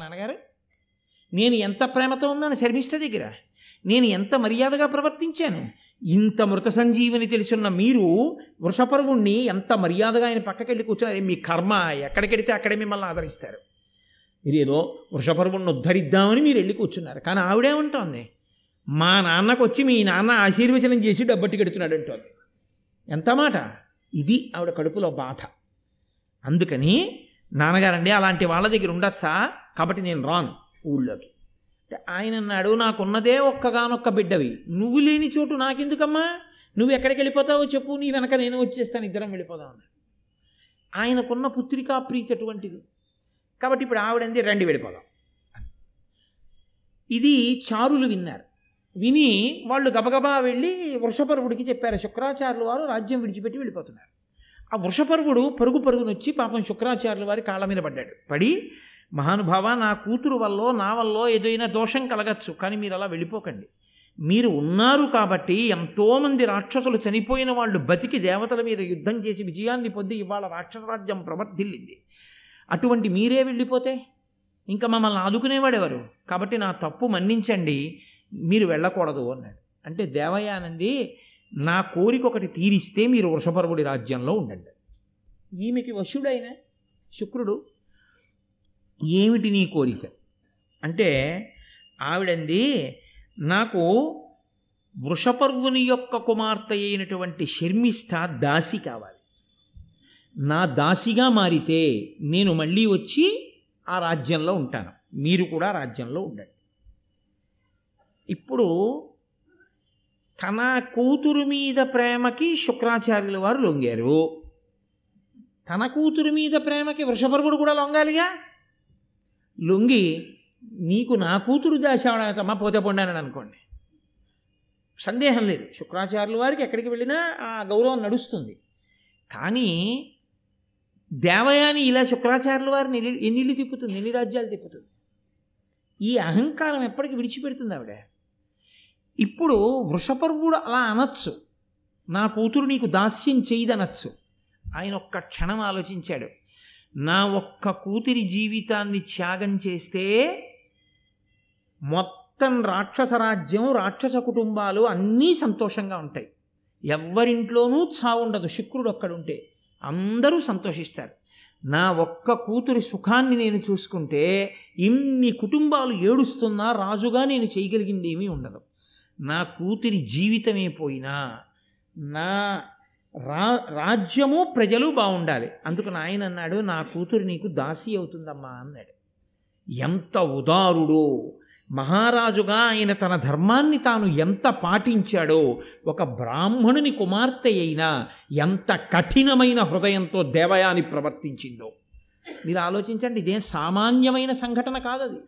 నాన్నగారు నేను ఎంత ప్రేమతో ఉన్నాను శర్మిష్ఠ దగ్గర? నేను ఎంత మర్యాదగా ప్రవర్తించాను? ఇంత మృత సంజీవిని తెలుసున్న మీరు వృషపర్వుణ్ణి ఎంత మర్యాదగా ఆయన పక్కకెళ్ళి కూర్చున్నారు? మీ కర్మ ఎక్కడికెడితే అక్కడే మిమ్మల్ని ఆదరిస్తారు. మీరేదో ఏదో వృషపర్వుణ్ణి ఉద్ధరిద్దామని మీరు వెళ్ళి కూర్చున్నారు. కానీ ఆవిడేమంటోంది మా నాన్నకు వచ్చి మీ నాన్న ఆశీర్వచనం చేసి డబ్బట్టి కడుతున్నాడు అంటోంది. ఎంత మాట? ఇది ఆవిడ కడుపులో బాధ. అందుకని నాన్నగారండి అలాంటి వాళ్ళ దగ్గర ఉండొచ్చా? కాబట్టి నేను రాను ఊళ్ళోకి. అంటే ఆయన అన్నాడు నాకున్నదే ఒక్కగానొక్క బిడ్డవి. నువ్వు లేని చోటు నాకెందుకమ్మా? నువ్వు ఎక్కడికి వెళ్ళిపోతావో చెప్పు నీ వెనక నేను వచ్చేస్తాను ఇద్దరం వెళ్ళిపోదాం అన్నాడు. ఆయనకున్న పుత్రికా ప్రీతి అటువంటిది. కాబట్టి ఇప్పుడు ఆవిడంది రండి వెళ్ళిపోదాం ఇది చారులు విన్నారు. విని వాళ్ళు గబగబా వెళ్ళి వృషపర్వుడికి చెప్పారు. శుక్రాచార్యుల వారు రాజ్యం విడిచిపెట్టి వెళ్ళిపోతున్నారు. ఆ వృషపర్వుడు పరుగు పరుగునొచ్చి పాపం శుక్రాచార్యుల వారి కాళ్ళ మీద పడ్డాడు. పడి మహానుభావ నా కూతురు వల్ల నా వల్ల ఏదైనా దోషం కలగచ్చు కానీ మీరు అలా వెళ్ళిపోకండి. మీరు ఉన్నారు కాబట్టి ఎంతోమంది రాక్షసులు చనిపోయిన వాళ్ళు బతికి దేవతల మీద యుద్ధం చేసి విజయాన్ని పొంది ఇవాళ రాక్షసరాజ్యం ప్రవర్ధిల్లింది. అటువంటి మీరే వెళ్ళిపోతే? ఇంకా మమ్మల్ని ఆదుకునేవాడెవరు కాబట్టి నా తప్పు మన్నించండి మీరు వెళ్ళకూడదు అన్నాడు. అంటే దేవయానంది నా కోరిక ఒకటి తీరిస్తే మీరు వృషపర్వుడి రాజ్యంలో ఉండండి. ఈమెకి వశుడైన శుక్రుడు ఏమిటి నీ కోరిక? అంటే ఆవిడంది నాకు వృషపర్వుని యొక్క కుమార్తె అయినటువంటి శర్మిష్ట దాసి కావాలి. నా దాసిగా మారితే నేను మళ్ళీ వచ్చి ఆ రాజ్యంలో ఉంటాను. మీరు కూడా రాజ్యంలో ఉండండి. ఇప్పుడు తన కూతురు మీద ప్రేమకి శుక్రాచార్యుల వారు లొంగారు. తన కూతురు మీద ప్రేమకి వృషపర్వుడు కూడా లొంగాలిగా? లొంగి నీకు నా కూతురు దాశాడతమ్మా పోతే పొండానని అనుకోండి. సందేహం లేదు. శుక్రాచార్యుల వారికి ఎక్కడికి వెళ్ళినా ఆ గౌరవం నడుస్తుంది. కానీ దేవయాని ఇలా శుక్రాచార్యుల వారిని ఎన్నిళ్ళు తిప్పుతుంది? ఎన్ని రాజ్యాలు తిప్పుతుంది? ఈ అహంకారం ఎప్పటికి విడిచిపెడుతుంది ఆవిడ? ఇప్పుడు వృషపర్వుడు అలా అనొచ్చు. నా కూతురు నీకు దాస్యం చేయదనొచ్చు. ఆయన ఒక్క క్షణం ఆలోచించాడు. నా ఒక్క కూతురి జీవితాన్ని త్యాగం చేస్తే మొత్తం రాక్షస రాజ్యం రాక్షస కుటుంబాలు అన్నీ సంతోషంగా ఉంటాయి. ఎవ్వరింట్లోనూ చావుండదు శుక్రుడు ఒక్కడుంటే అందరూ సంతోషిస్తారు. నా ఒక్క కూతురి సుఖాన్ని నేను చూసుకుంటే ఇన్ని కుటుంబాలు ఏడుస్తున్నా రాజుగా నేను చేయగలిగింది ఏమీ ఉండదు. నా కూతురి జీవితమే పోయినా నా రా రాజ్యము ప్రజలు బాగుండాలి. అందుకు ఆయన అన్నాడు నా కూతురు నీకు దాసి అవుతుందమ్మా అన్నాడు. ఎంత ఉదారుడో! మహారాజుగా ఆయన తన ధర్మాన్ని తాను ఎంత పాటించాడో! ఒక బ్రాహ్మణుని కుమార్తె అయినా ఎంత కఠినమైన హృదయంతో దేవయాని ప్రవర్తించిందో! మీరు ఆలోచించండి ఇదేం సామాన్యమైన సంఘటన కాదది.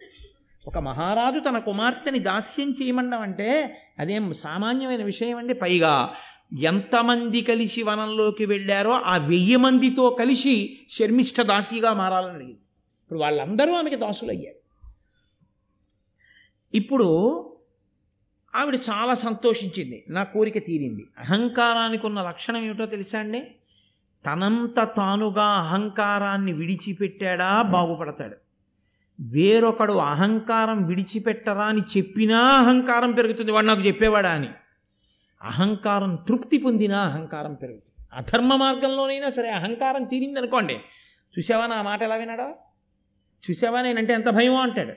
ఒక మహారాజు తన కుమార్తెని దాస్యం చేయమండం అంటే అదేం సామాన్యమైన విషయం అండి పైగా ఎంతమంది కలిసి వనంలోకి వెళ్ళారో ఆ వెయ్యి మందితో కలిసి శర్మిష్ఠ దాసిగా మారాలని అడిగింది. ఇప్పుడు వాళ్ళందరూ ఆమెకి దాసులు అయ్యారు ఇప్పుడు ఆవిడ చాలా సంతోషించింది. నా కోరిక తీరింది. అహంకారానికి ఉన్న లక్షణం ఏమిటో తెలుసా అండి? తనంత తానుగా అహంకారాన్ని విడిచిపెట్టాడా? బాగుపడతాడు. వేరొకడు అహంకారం విడిచిపెట్టరా అని చెప్పినా అహంకారం పెరుగుతుంది. వాడు నాకు చెప్పేవాడా అని. అహంకారం తృప్తి పొందినా అహంకారం పెరుగుతుంది. అధర్మ మార్గంలోనైనా సరే అహంకారం తీరింది అనుకోండి చూసావా నా మాట ఎలా వినాడా చూసావా నేనంటే ఎంత భయమో అంటాడు.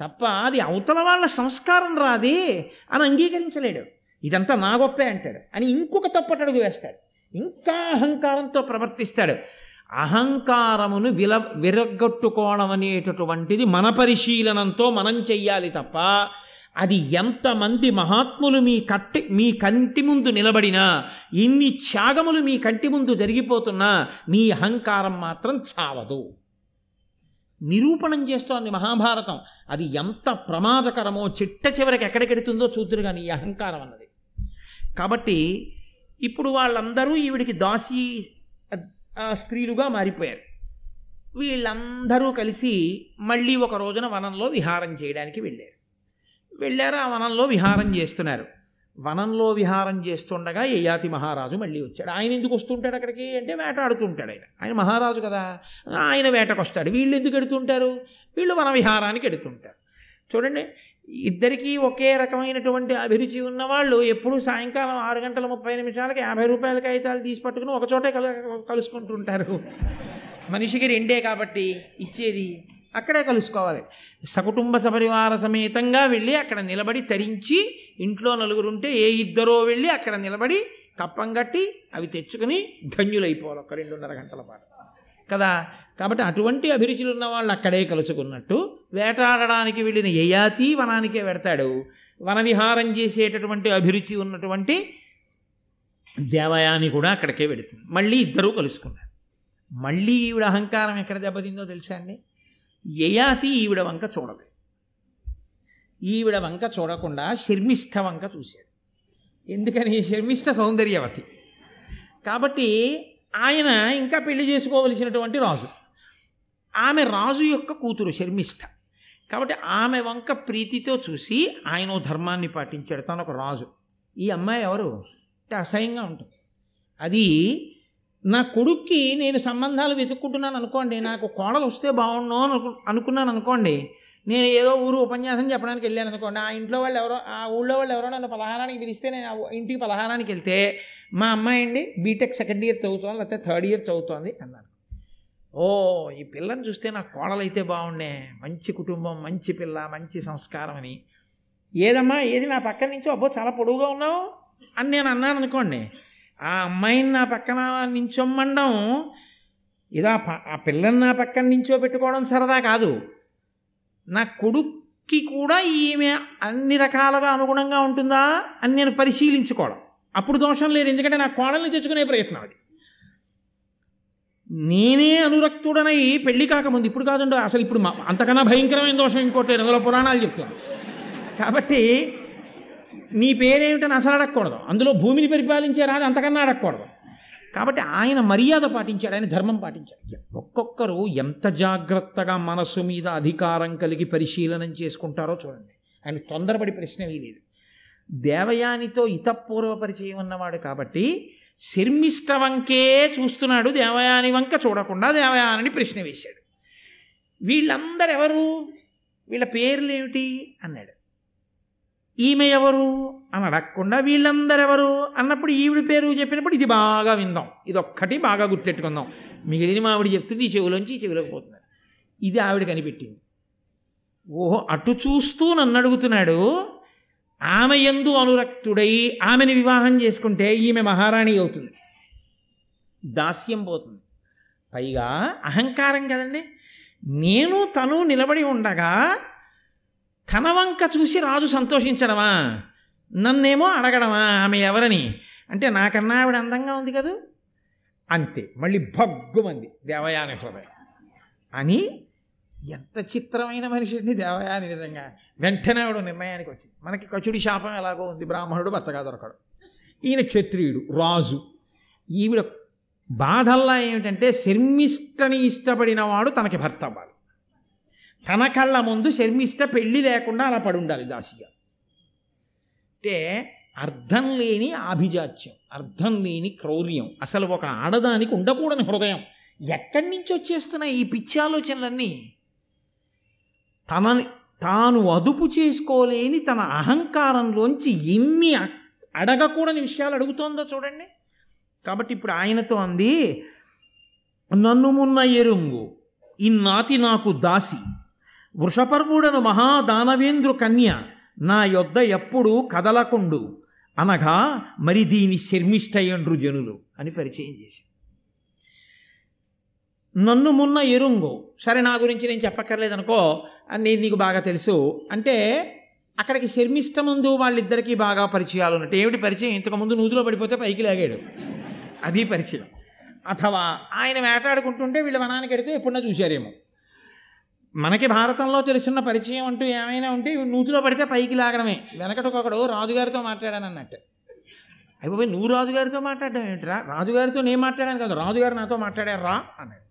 తప్ప అది అవతల వాళ్ళ సంస్కారం రాది అని అంగీకరించలేడు. ఇదంతా నా గొప్పే అంటాడు. అని ఇంకొక తప్పటడుగు వేస్తాడు. ఇంకా అహంకారంతో ప్రవర్తిస్తాడు. అహంకారమును విల విరగొట్టుకోవడం అనేటటువంటిది మన పరిశీలనంతో మనం చెయ్యాలి తప్ప అది ఎంతమంది మహాత్ములు మీ కట్టి మీ కంటి ముందు నిలబడినా ఇన్ని త్యాగములు మీ కంటి ముందు జరిగిపోతున్నా మీ అహంకారం మాత్రం చావదు. నిరూపణం చేస్తోంది మహాభారతం. అది ఎంత ప్రమాదకరమో చిట్ట చివరికి ఎక్కడికెడుతుందో చూద్దురు కానీ ఈ అహంకారం అన్నది. కాబట్టి ఇప్పుడు వాళ్ళందరూ ఈవిడికి దాసి స్త్రీలుగా మారిపోయారు. వీళ్ళందరూ కలిసి మళ్ళీ ఒక రోజున వనంలో విహారం చేయడానికి వెళ్ళారు. వెళ్ళారు ఆ వనంలో విహారం చేస్తున్నారు. వనంలో విహారం చేస్తుండగా యయాతి మహారాజు మళ్ళీ వచ్చాడు. ఆయన ఎందుకు వస్తుంటాడు అక్కడికి? అంటే వేటాడుతుంటాడు ఆయన. ఆయన మహారాజు కదా. ఆయన వేటకు వస్తాడు వీళ్ళు ఎందుకు ఎడుతుంటారు? వీళ్ళు వన విహారానికి ఎడుతుంటారు. చూడండి ఇద్దరికీ ఒకే రకమైనటువంటి అభిరుచి ఉన్నవాళ్ళు ఎప్పుడూ సాయంకాలం ఆరు గంటల ముప్పై నిమిషాలకి యాభై రూపాయల కాగితాలు తీసి పట్టుకుని ఒకచోటే కలు కలుసుకుంటుంటారు. మనిషికి రెండే కాబట్టి ఇచ్చేది అక్కడే కలుసుకోవాలి. సకుటుంబ సపరివార సమేతంగా వెళ్ళి అక్కడ నిలబడి తరించి ఇంట్లో నలుగురుంటే ఏ ఇద్దరో వెళ్ళి అక్కడ నిలబడి కప్పం కట్టి అవి తెచ్చుకుని ధన్యులైపోవాలి ఒక రెండున్నర గంటల పాటు. కదా? కాబట్టి అటువంటి అభిరుచులు ఉన్న వాళ్ళు అక్కడే కలుసుకున్నట్టు వేటాడడానికి వెళ్ళిన యయాతి వనానికే వెడతాడు. వన విహారం చేసేటటువంటి అభిరుచి ఉన్నటువంటి దేవయాని కూడా అక్కడికే వెడుతుంది. మళ్ళీ ఇద్దరూ కలుసుకున్నారు. మళ్ళీ ఈవిడ అహంకారం ఎక్కడ దెబ్బతిందో తెలుసా అండి? యయాతి ఈవిడ వంక చూడలేదు ఈవిడ వంక చూడకుండా శర్మిష్ఠ వంక చూశాడు. ఎందుకని? శర్మిష్ఠ సౌందర్యవతి. కాబట్టి ఆయన ఇంకా పెళ్ళి చేసుకోవలసినటువంటి రాజు. ఆమె రాజు యొక్క కూతురు శర్మిష్ఠ. కాబట్టి ఆమె వంక ప్రీతితో చూసి ఆయన ధర్మాన్ని పాటించాడు. తన ఒక రాజు. ఈ అమ్మాయి ఎవరు? అంటే అసహ్యంగా ఉంటుంది. అది నా కొడుక్కి నేను సంబంధాలు వెతుక్కుంటున్నాను అనుకోండి నాకు కోడలు వస్తే బాగుండు అనుకు అనుకున్నాను అనుకోండి నేను ఏదో ఊరు ఉపన్యాసం చెప్పడానికి వెళ్ళాను అనుకోండి ఆ ఇంట్లో వాళ్ళు ఎవరో ఆ ఊళ్ళో వాళ్ళు ఎవరో నన్ను పలహారానికి పిలిస్తే నేను ఆ ఇంటికి పలహారానికి వెళ్తే మా అమ్మాయి అండి బీటెక్ సెకండ్ ఇయర్ చదువుతోంది లేకపోతే థర్డ్ ఇయర్ చదువుతోంది అన్నాను ఓ ఈ పిల్లని చూస్తే నాకు కోడలు అయితే బాగుండే మంచి కుటుంబం మంచి పిల్ల మంచి సంస్కారం అని. ఏదమ్మా ఏది నా పక్కన నుంచి అబ్బో చాలా పొడువుగా ఉన్నావు అని నేను అన్నాను అనుకోండి ఆ అమ్మాయిని నా పక్కన నించొమ్మండం ఇదా ఆ పిల్లని నా పక్కన నించో పెట్టుకోవడం సరదా కాదు. నా కొడుక్కి కూడా ఈమె అన్ని రకాలుగా అనుగుణంగా ఉంటుందా అని నేను పరిశీలించుకోవడం. అప్పుడు దోషం లేదు ఎందుకంటే నా కోడల్ని తెచ్చుకునే ప్రయత్నం అది. నేనే అనురక్తుడనై పెళ్ళి కాకముందు ఇప్పుడు కాదండి అసలు ఇప్పుడు మా- అంతకన్నా భయంకరమైన దోషం ఇంకోటి అందులో పురాణాలు చెప్తాను కాబట్టి నీ పేరేమిటని అసలు అడగకూడదు. అందులో భూమిని పరిపాలించే రాజు అంతకన్నా అడగకూడదు. కాబట్టి ఆయన మర్యాద పాటించాడు ఆయన ధర్మం పాటించాడు. ఒక్కొక్కరు ఎంత జాగ్రత్తగా మనస్సు మీద అధికారం కలిగి పరిశీలనం చేసుకుంటారో చూడండి. ఆయన తొందరపడి ప్రశ్న లేదు దేవయానితో ఇతపూర్వ పరిచయం ఉన్నవాడు కాబట్టి శర్మిష్ట వంకే చూస్తున్నాడు దేవయాని వంక చూడకుండా దేవయానిని ప్రశ్న వేశాడు. వీళ్ళందరెవరు? వీళ్ళ పేర్లు ఏమిటి అన్నాడు. ఈమె ఎవరు? అని అడగకుండా వీళ్ళందరెవరు? అన్నప్పుడు ఈవిడ పేరు చెప్పినప్పుడు ఇది బాగా విందాం. ఇది ఒక్కటి బాగా గుర్తెట్టుకుందాం. మిగిలిన మా ఆవిడ చెప్తుంది ఈ చెవులోంచి ఈ చెవిలోకి పోతున్నారు ఇది ఆవిడ కనిపెట్టింది. ఓహో అటు చూస్తూ నన్ను అడుగుతున్నాడు. ఆమె ఎందు అనురక్తుడై ఆమెని వివాహం చేసుకుంటే ఈమె మహారాణి అవుతుంది. దాస్యం పోతుంది. పైగా అహంకారం కదండి. నేను తను నిలబడి ఉండగా కనవంక చూసి రాజు సంతోషించడమా? నన్నేమో అడగడమా? ఆమె ఎవరని? అంటే నాకన్నా ఆవిడ అందంగా ఉంది కదూ? అంతే. మళ్ళీ భగ్గుమంది. దేవయాని హృదయం. అని ఎంత చిత్రమైన మనిషి అండి దేవయాని నిజంగా. వెంటనే ఆవిడ నిర్ణయానికి వచ్చింది. మనకి కచుడి శాపం ఎలాగో ఉంది. బ్రాహ్మణుడు భర్తగా దొరకడు. ఈయన క్షత్రియుడు రాజు. ఈవిడ బాధల్లా ఏమిటంటే శర్మిష్టని ఇష్టపడిన వాడు తనకి భర్త అవ్వాలి. తన కళ్ళ ముందు శర్మిష్ట పెళ్ళి లేకుండా అలా పడి ఉండాలి దాసిగా. అంటే అర్థం లేని ఆభిజాత్యం అర్థం లేని క్రౌర్యం అసలు ఒక ఆడదానికి ఉండకూడని హృదయం ఎక్కడి నుంచి వచ్చేస్తున్నాయి ఈ పిచ్చి ఆలోచనలన్నీ? తనని తాను అదుపు చేసుకోలేని తన అహంకారంలోంచి ఎన్ని అడగకూడని విషయాలు అడుగుతోందో చూడండి. కాబట్టి ఇప్పుడు ఆయనతో అంది నన్ను మున్న ఎరుంగు ఇన్నాతి నాకు దాసి వృషపర్వుడను మహాదానవేంద్రు కన్య నా యొద్ద ఎప్పుడు కదలకుండు. అనగా మరి దీని శర్మిష్టయండ్రు జనులు అని పరిచయం చేసి నన్ను మున్న ఎరుంగు. సరే నా గురించి నేను చెప్పక్కర్లేదనుకో నేను నీకు బాగా తెలుసు. అంటే అక్కడికి శర్మిష్ట ముందు వాళ్ళిద్దరికీ బాగా పరిచయాలు ఉన్నట్టు. ఏమిటి పరిచయం? ఇంతకుముందు నూతిలో పడిపోతే పైకి లాగాడు. అది పరిచయం. అథవా ఆయన వేటాడుకుంటుంటే వీళ్ళ వనానికి ఎడితే ఎప్పుడన్నా చూశారేమో. మనకి భారతంలో తెలుసున్న పరిచయం అంటూ ఏమైనా ఉంటే నూతిలో పడితే పైకి లాగడమే. వెనకటొకడు రాజుగారితో మాట్లాడాను అన్నట్టు. అయిపోయి నువ్వు రాజుగారితో మాట్లాడడం ఏంట్రా? రాజుగారితో నేను మాట్లాడాను కాదు రాజుగారు నాతో మాట్లాడారా? అన్నాడు.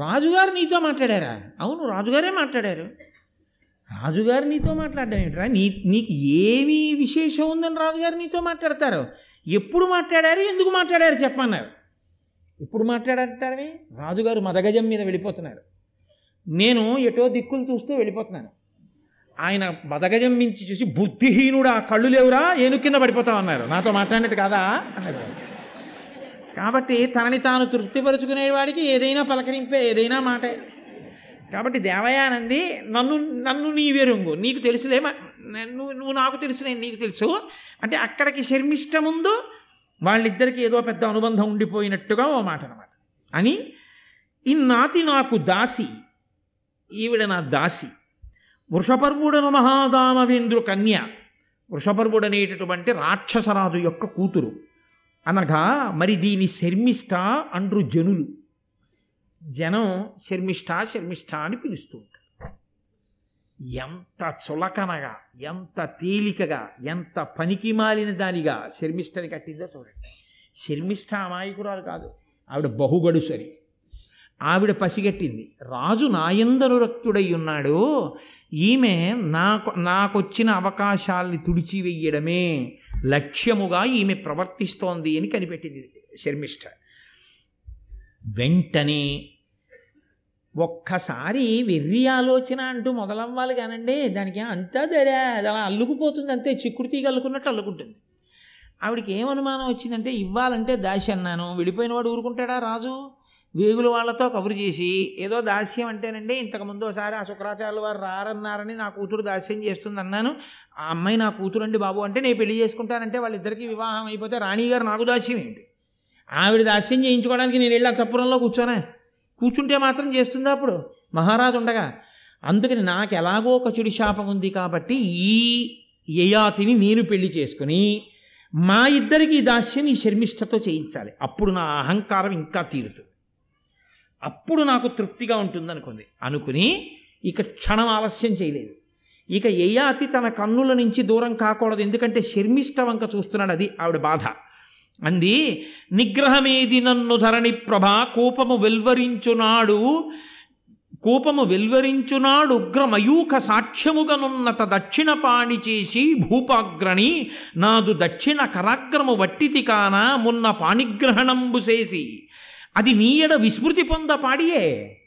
రాజుగారు నీతో మాట్లాడారా? అవును రాజుగారే మాట్లాడారు. రాజుగారు నీతో మాట్లాడడం ఏంట్రా? నీ నీకు ఏమి విశేషం ఉందని రాజుగారు నీతో మాట్లాడతారు. ఎప్పుడు మాట్లాడారు ఎందుకు మాట్లాడారు చెప్పన్నారు ఎప్పుడు మాట్లాడారంటారని రాజుగారు మదగజం మీద వెళ్ళిపోతున్నారు. నేను ఎటో దిక్కులు చూస్తూ వెళ్ళిపోతున్నాను. ఆయన మదగజం మించి చూసి బుద్ధిహీనుడా కళ్ళు లేవురా ఏను కింద పడిపోతావు అన్నారు. నాతో మాట్లాడినట్టు కాదా? అన్నారు కాబట్టి తనని తాను తృప్తిపరుచుకునేవాడికి ఏదైనా పలకరింపే ఏదైనా మాటే. కాబట్టి దేవయానంది నన్ను నన్ను నీవెరుంగు నీకు తెలుసులే నువ్వు నువ్వు నాకు తెలుసులే నీకు తెలుసు. అంటే అక్కడికి శర్మిష్ట ముందు వాళ్ళిద్దరికి ఏదో పెద్ద అనుబంధం ఉండిపోయినట్టుగా ఓ మాట అనమాట అని ఇన్నాతి నాకు దాసి ఈవిడ నా దాసి. వృషపర్వుడను మహాదానవేంద్రు కన్య. వృషపర్వుడనేటటువంటి రాక్షసరాజు యొక్క కూతురు. అనగా మరి దీని శర్మిష్ట అండ్రు జనులు. జనం శర్మిష్ట శర్మిష్ట అని పిలుస్తూ ఉంటారు. ఎంత చులకనగా ఎంత తేలికగా ఎంత పనికి మాలిన దానిగా శర్మిష్టని కట్టిందో చూడండి. శర్మిష్ట అమాయకురాలు కాదు. ఆవిడ బహుగడు సరి. ఆవిడ పసిగట్టింది. రాజు నాయందనురక్తుడై ఉన్నాడు ఈమె నాకు నాకొచ్చిన అవకాశాల్ని తుడిచివెయ్యడమే లక్ష్యముగా ఈమె ప్రవర్తిస్తోంది అని కనిపెట్టింది శర్మిష్ఠ. వెంటనే ఒక్కసారి వెర్రి ఆలోచన అంటూ మొదలవ్వాలి కానండి. దానికి అంతా దరే అది అలా అల్లుకుపోతుంది అంతే చిక్కుడు తీగ అల్లుకున్నట్టు అల్లుకుంటుంది. ఆవిడకి ఏం అనుమానం వచ్చిందంటే ఇవ్వాలంటే దాసి అన్నాను వెళ్ళిపోయిన వాడు ఊరుకుంటాడా రాజు? వేగుల వాళ్ళతో కబురు చేసి ఏదో దాస్యం అంటేనండి ఇంతకుముందు ఒకసారి ఆ శుక్రాచార్యుల వారు రారన్నారని నా కూతురు దాస్యం చేస్తుంది అన్నాను ఆ అమ్మాయి నా కూతురు అండి బాబు అంటే నేను పెళ్ళి చేసుకుంటానంటే వాళ్ళిద్దరికీ వివాహం అయిపోతే రాణిగారు నాకు దాస్యం ఏంటి? ఆవిడ దాస్యం చేయించుకోవడానికి నేను వెళ్ళి ఆ చప్పురంలో కూర్చోనా? కూర్చుంటే మాత్రం చేస్తుంది అప్పుడు? మహారాజు ఉండగా అందుకని నాకు ఎలాగో ఒక చెడు శాపం ఉంది కాబట్టి ఈ యయాతిని నేను పెళ్ళి చేసుకుని మా ఇద్దరికి ఈ దాస్యం ఈ శర్మిష్ఠతో చేయించాలి. అప్పుడు నా అహంకారం ఇంకా తీరుతుంది. అప్పుడు నాకు తృప్తిగా ఉంటుందనుకుంది. అనుకుని ఇక క్షణం ఆలస్యం చేయలేదు. ఇక యయాతి తన కన్నుల నుంచి దూరం కాకూడదు ఎందుకంటే శర్మిష్ట వంక చూస్తున్నాడు అది ఆవిడ బాధ. అంది నిగ్రహమేది నన్ను ధరణి ప్రభ కోపము వెల్వరించునాడు కోపము వెల్వరించునాడు ఉగ్రమయూక సాక్ష్యముగనున్నత దక్షిణ పాణి చేసి భూపాగ్రణి నాదు దక్షిణ కరాగ్రము వట్టితి కాన మున్న పాణిగ్రహణంబు చేసి అది నీయడ విస్మృతి పొంద పాడియే.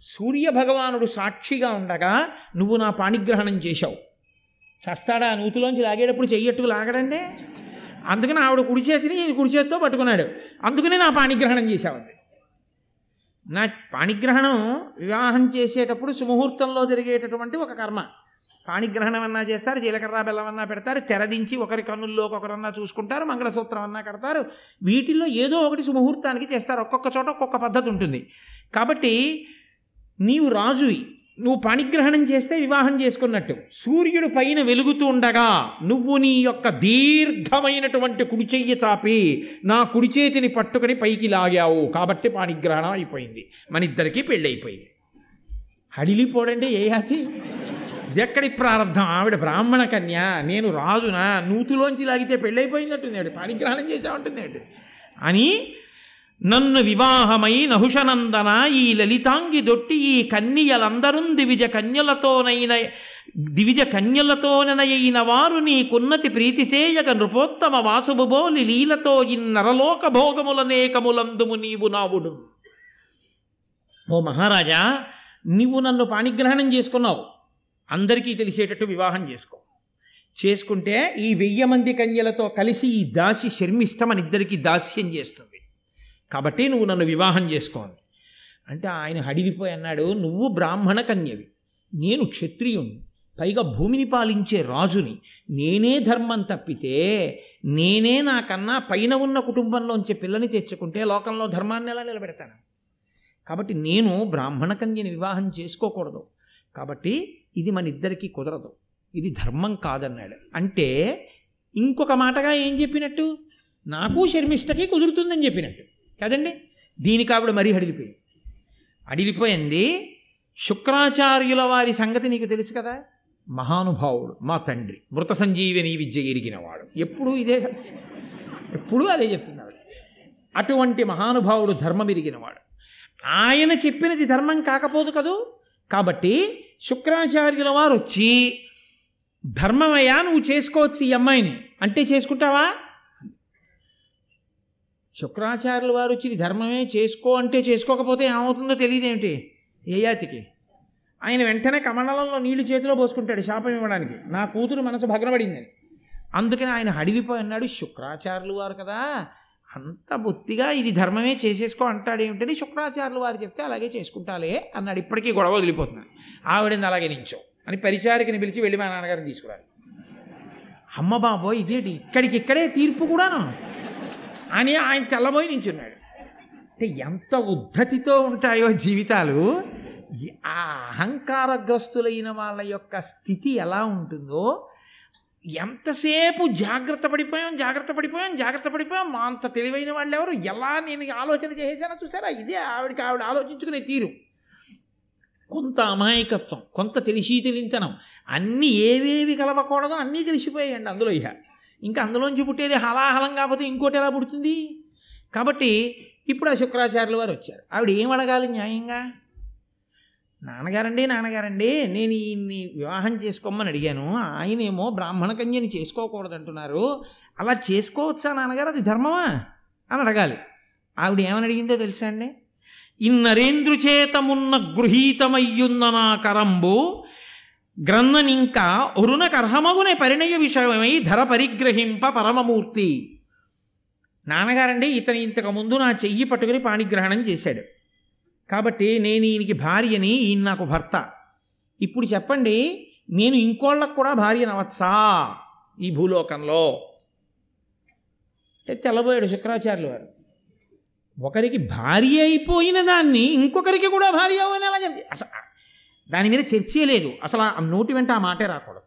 సూర్య భగవానుడు సాక్షిగా ఉండగా నువ్వు నా పాణిగ్రహణం చేశావు. చస్తాడా ఆ నూతిలోంచి లాగేటప్పుడు చెయ్యట్టు లాగడండి. అందుకని ఆవిడ కుడి చేతిని కుడి చేతితో పట్టుకున్నాడు. అందుకనే నా పాణిగ్రహణం చేశావండి నా పాణిగ్రహణం వివాహం చేసేటప్పుడు సుముహూర్తంలో జరిగేటటువంటి ఒక కర్మ. పాణిగ్రహణం అన్నా చేస్తారు జీలకర్ర బెల్లం అన్నా పెడతారు తెరదించి ఒకరి కన్నుల్లోకి ఒకరన్నా చూసుకుంటారు మంగళసూత్రం అన్నా కడతారు. వీటిల్లో ఏదో ఒకటి సుముహూర్తానికి చేస్తారు. ఒక్కొక్క చోట ఒక్కొక్క పద్ధతి ఉంటుంది. కాబట్టి నీవు రాజువి. నువ్వు పాణిగ్రహణం చేస్తే వివాహం చేసుకున్నట్టు. సూర్యుడు పైన వెలుగుతూ ఉండగా నువ్వు నీ యొక్క దీర్ఘమైనటువంటి కుడి చెయ్యి చాపి నా కుడి చేతిని పట్టుకుని పైకి లాగావు. కాబట్టి పాణిగ్రహణం అయిపోయింది. మన ఇద్దరికీ పెళ్ళైపోయింది. హడిలిపోడండి ఏ యాతి? ఎక్కడి ప్రారంభం? ఆవిడ బ్రాహ్మణ కన్య నేను రాజునా? నూతులోంచి లాగితే పెళ్ళైపోయిందంటుంది ఆవిడ పాణిగ్రహణం చేసామంటుంది ఆవిడ అని నన్ను వివాహమై నహుషనందన ఈ లలితాంగి దొట్టి ఈ కన్యలందరూ దివిజ కన్యలతోనైన దివిజ కన్యలతోనైన వారు నీకున్నతి ప్రీతిసేయగ నృపోత్తమ వాసుబోలి లీలతో ఇన్నరలోక భోగములనేకములందుము నీవు నావుడు. ఓ మహారాజా నీవు నన్ను పాణిగ్రహణం చేసుకున్నావు. అందరికీ తెలిసేటట్టు వివాహం చేసుకో. చేసుకుంటే ఈ వెయ్యి మంది కన్యలతో కలిసి ఈ దాసి శర్మిష్టమని ఇద్దరికీ ఇద్దరికి దాస్యం చేస్తుంది. కాబట్టి నువ్వు నన్ను వివాహం చేసుకోండి అంటే ఆయన హడిదిపోయి అన్నాడు నువ్వు బ్రాహ్మణ కన్యవి. నేను క్షత్రియుణ్ణి. పైగా భూమిని పాలించే రాజుని. నేనే ధర్మం తప్పితే నేనే నాకన్నా పైన ఉన్న కుటుంబంలోంచి పిల్లని తెచ్చుకుంటే లోకంలో ధర్మాన్ని ఎలా నిలబెడతాను? కాబట్టి నేను బ్రాహ్మణ కన్యని వివాహం చేసుకోకూడదు. కాబట్టి ఇది మన ఇద్దరికీ కుదరదు. ఇది ధర్మం కాదన్నాడు. అంటే ఇంకొక మాటగా ఏం చెప్పినట్టు? నాకు శర్మిష్టకి కుదురుతుందని చెప్పినట్టు. కదండి? దీనికి ఆవిడ మరీ అడిగిపోయింది. అడిగిపోయింది శుక్రాచార్యుల వారి సంగతి నీకు తెలుసు కదా? మహానుభావుడు మా తండ్రి మృత సంజీవిని విద్య ఎరిగినవాడు. ఎప్పుడూ ఇదే ఎప్పుడూ అదే చెప్తున్నాడు. అటువంటి మహానుభావుడు ధర్మం ఎరిగినవాడు. ఆయన చెప్పినది ధర్మం కాకపోదు కదూ? కాబట్టి శుక్రాచార్యుల వారు వచ్చి ధర్మమయ్యా నువ్వు చేసుకోవచ్చు ఈ అమ్మాయిని. అంటే చేసుకుంటావా? శుక్రాచార్యుల వారు వచ్చి ధర్మమే చేసుకో అంటే చేసుకోకపోతే ఏమవుతుందో తెలియదేమిటి యయాతికి ఆయన వెంటనే కమండలంలో నీళ్ళు చేతిలో పోసుకుంటాడు శాపం ఇవ్వడానికి. నా కూతురు మనసు భగ్నపడిందని. అందుకని ఆయన హడిలిపోయి అన్నాడు శుక్రాచార్యులు వారు కదా. అంత బొత్తిగా ఇది ధర్మమే చేసేసుకో అంటాడు ఏమిటని శుక్రాచార్యులు వారు చెప్తే అలాగే చేసుకుంటాలే అన్నాడు. ఇప్పటికీ గొడవ వదిలిపోతున్నాడు ఆవిడని అలాగే నించో అని పరిచారికని పిలిచి వెళ్ళి మా నాన్నగారిని తీసుకురాలి. అమ్మ బాబోయ్ ఇదేంటి? ఇక్కడికి ఇక్కడే తీర్పు కూడాను? అని ఆయన తెల్లబోయి నించున్నాడు. అంటే ఎంత ఉద్ధతితో ఉంటాయో జీవితాలు. ఆ అహంకారగ్రస్తులైన వాళ్ళ యొక్క స్థితి ఎలా ఉంటుందో ఎంతసేపు జాగ్రత్త పడిపోయాం జాగ్రత్త పడిపోయాం జాగ్రత్త పడిపోయాం? మా అంత తెలివైన వాళ్ళు ఎవరు ఎలా నేను ఆలోచన చేశానో చూసారా? ఇదే ఆవిడకి ఆవిడ ఆలోచించుకునే తీరు. కొంత అమాయకత్వం కొంత తెలిసి తెలింతనం అన్నీ ఏవేవి కలవకూడదో అన్నీ తెలిసిపోయాయండి అందులో ఇహ. ఇంకా అందులోంచి పుట్టేది హలాహలం కాకపోతే ఇంకోటి ఎలా పుడుతుంది? కాబట్టి ఇప్పుడు ఆ శుక్రాచార్యులు వారు వచ్చారు. ఆవిడ ఏం అడగాలి న్యాయంగా? నాన్నగారండి నాన్నగారండి నేను ఈయన్ని వివాహం చేసుకోమని అడిగాను. ఆయనేమో బ్రాహ్మణ కన్యని చేసుకోకూడదంటున్నారు. అలా చేసుకోవచ్చా నాన్నగారు? అది ధర్మమా? అని అడగాలి. ఆవిడ ఏమని అడిగిందో తెలుసా అండి? ఇన్నరేంద్రుచేతమున్న గృహీతమయ్యున్న నా కరంబు గ్రంథనింక ఒరునకర్హమగునే పరిణయ విషయమై ధర పరిగ్రహింప పరమమూర్తి. నాన్నగారండి ఇతను ఇంతకు ముందు నా చెయ్యి పట్టుకుని పాణిగ్రహణం చేశాడు. కాబట్టి నేను ఈయనకి భార్యని ఈయన నాకు భర్త. ఇప్పుడు చెప్పండి నేను ఇంకోళ్ళకు కూడా భార్యనవచ్చా ఈ భూలోకంలో? అంటే తెల్లబోయాడు శుక్రాచార్యులు వారు. ఒకరికి భార్య అయిపోయిన దాన్ని ఇంకొకరికి కూడా భార్య అవ్వని ఎలా చెప్పి అసలు దాని మీద చర్చే లేదు. అసలు ఆ నోటి వెంట ఆ మాటే రాకూడదు.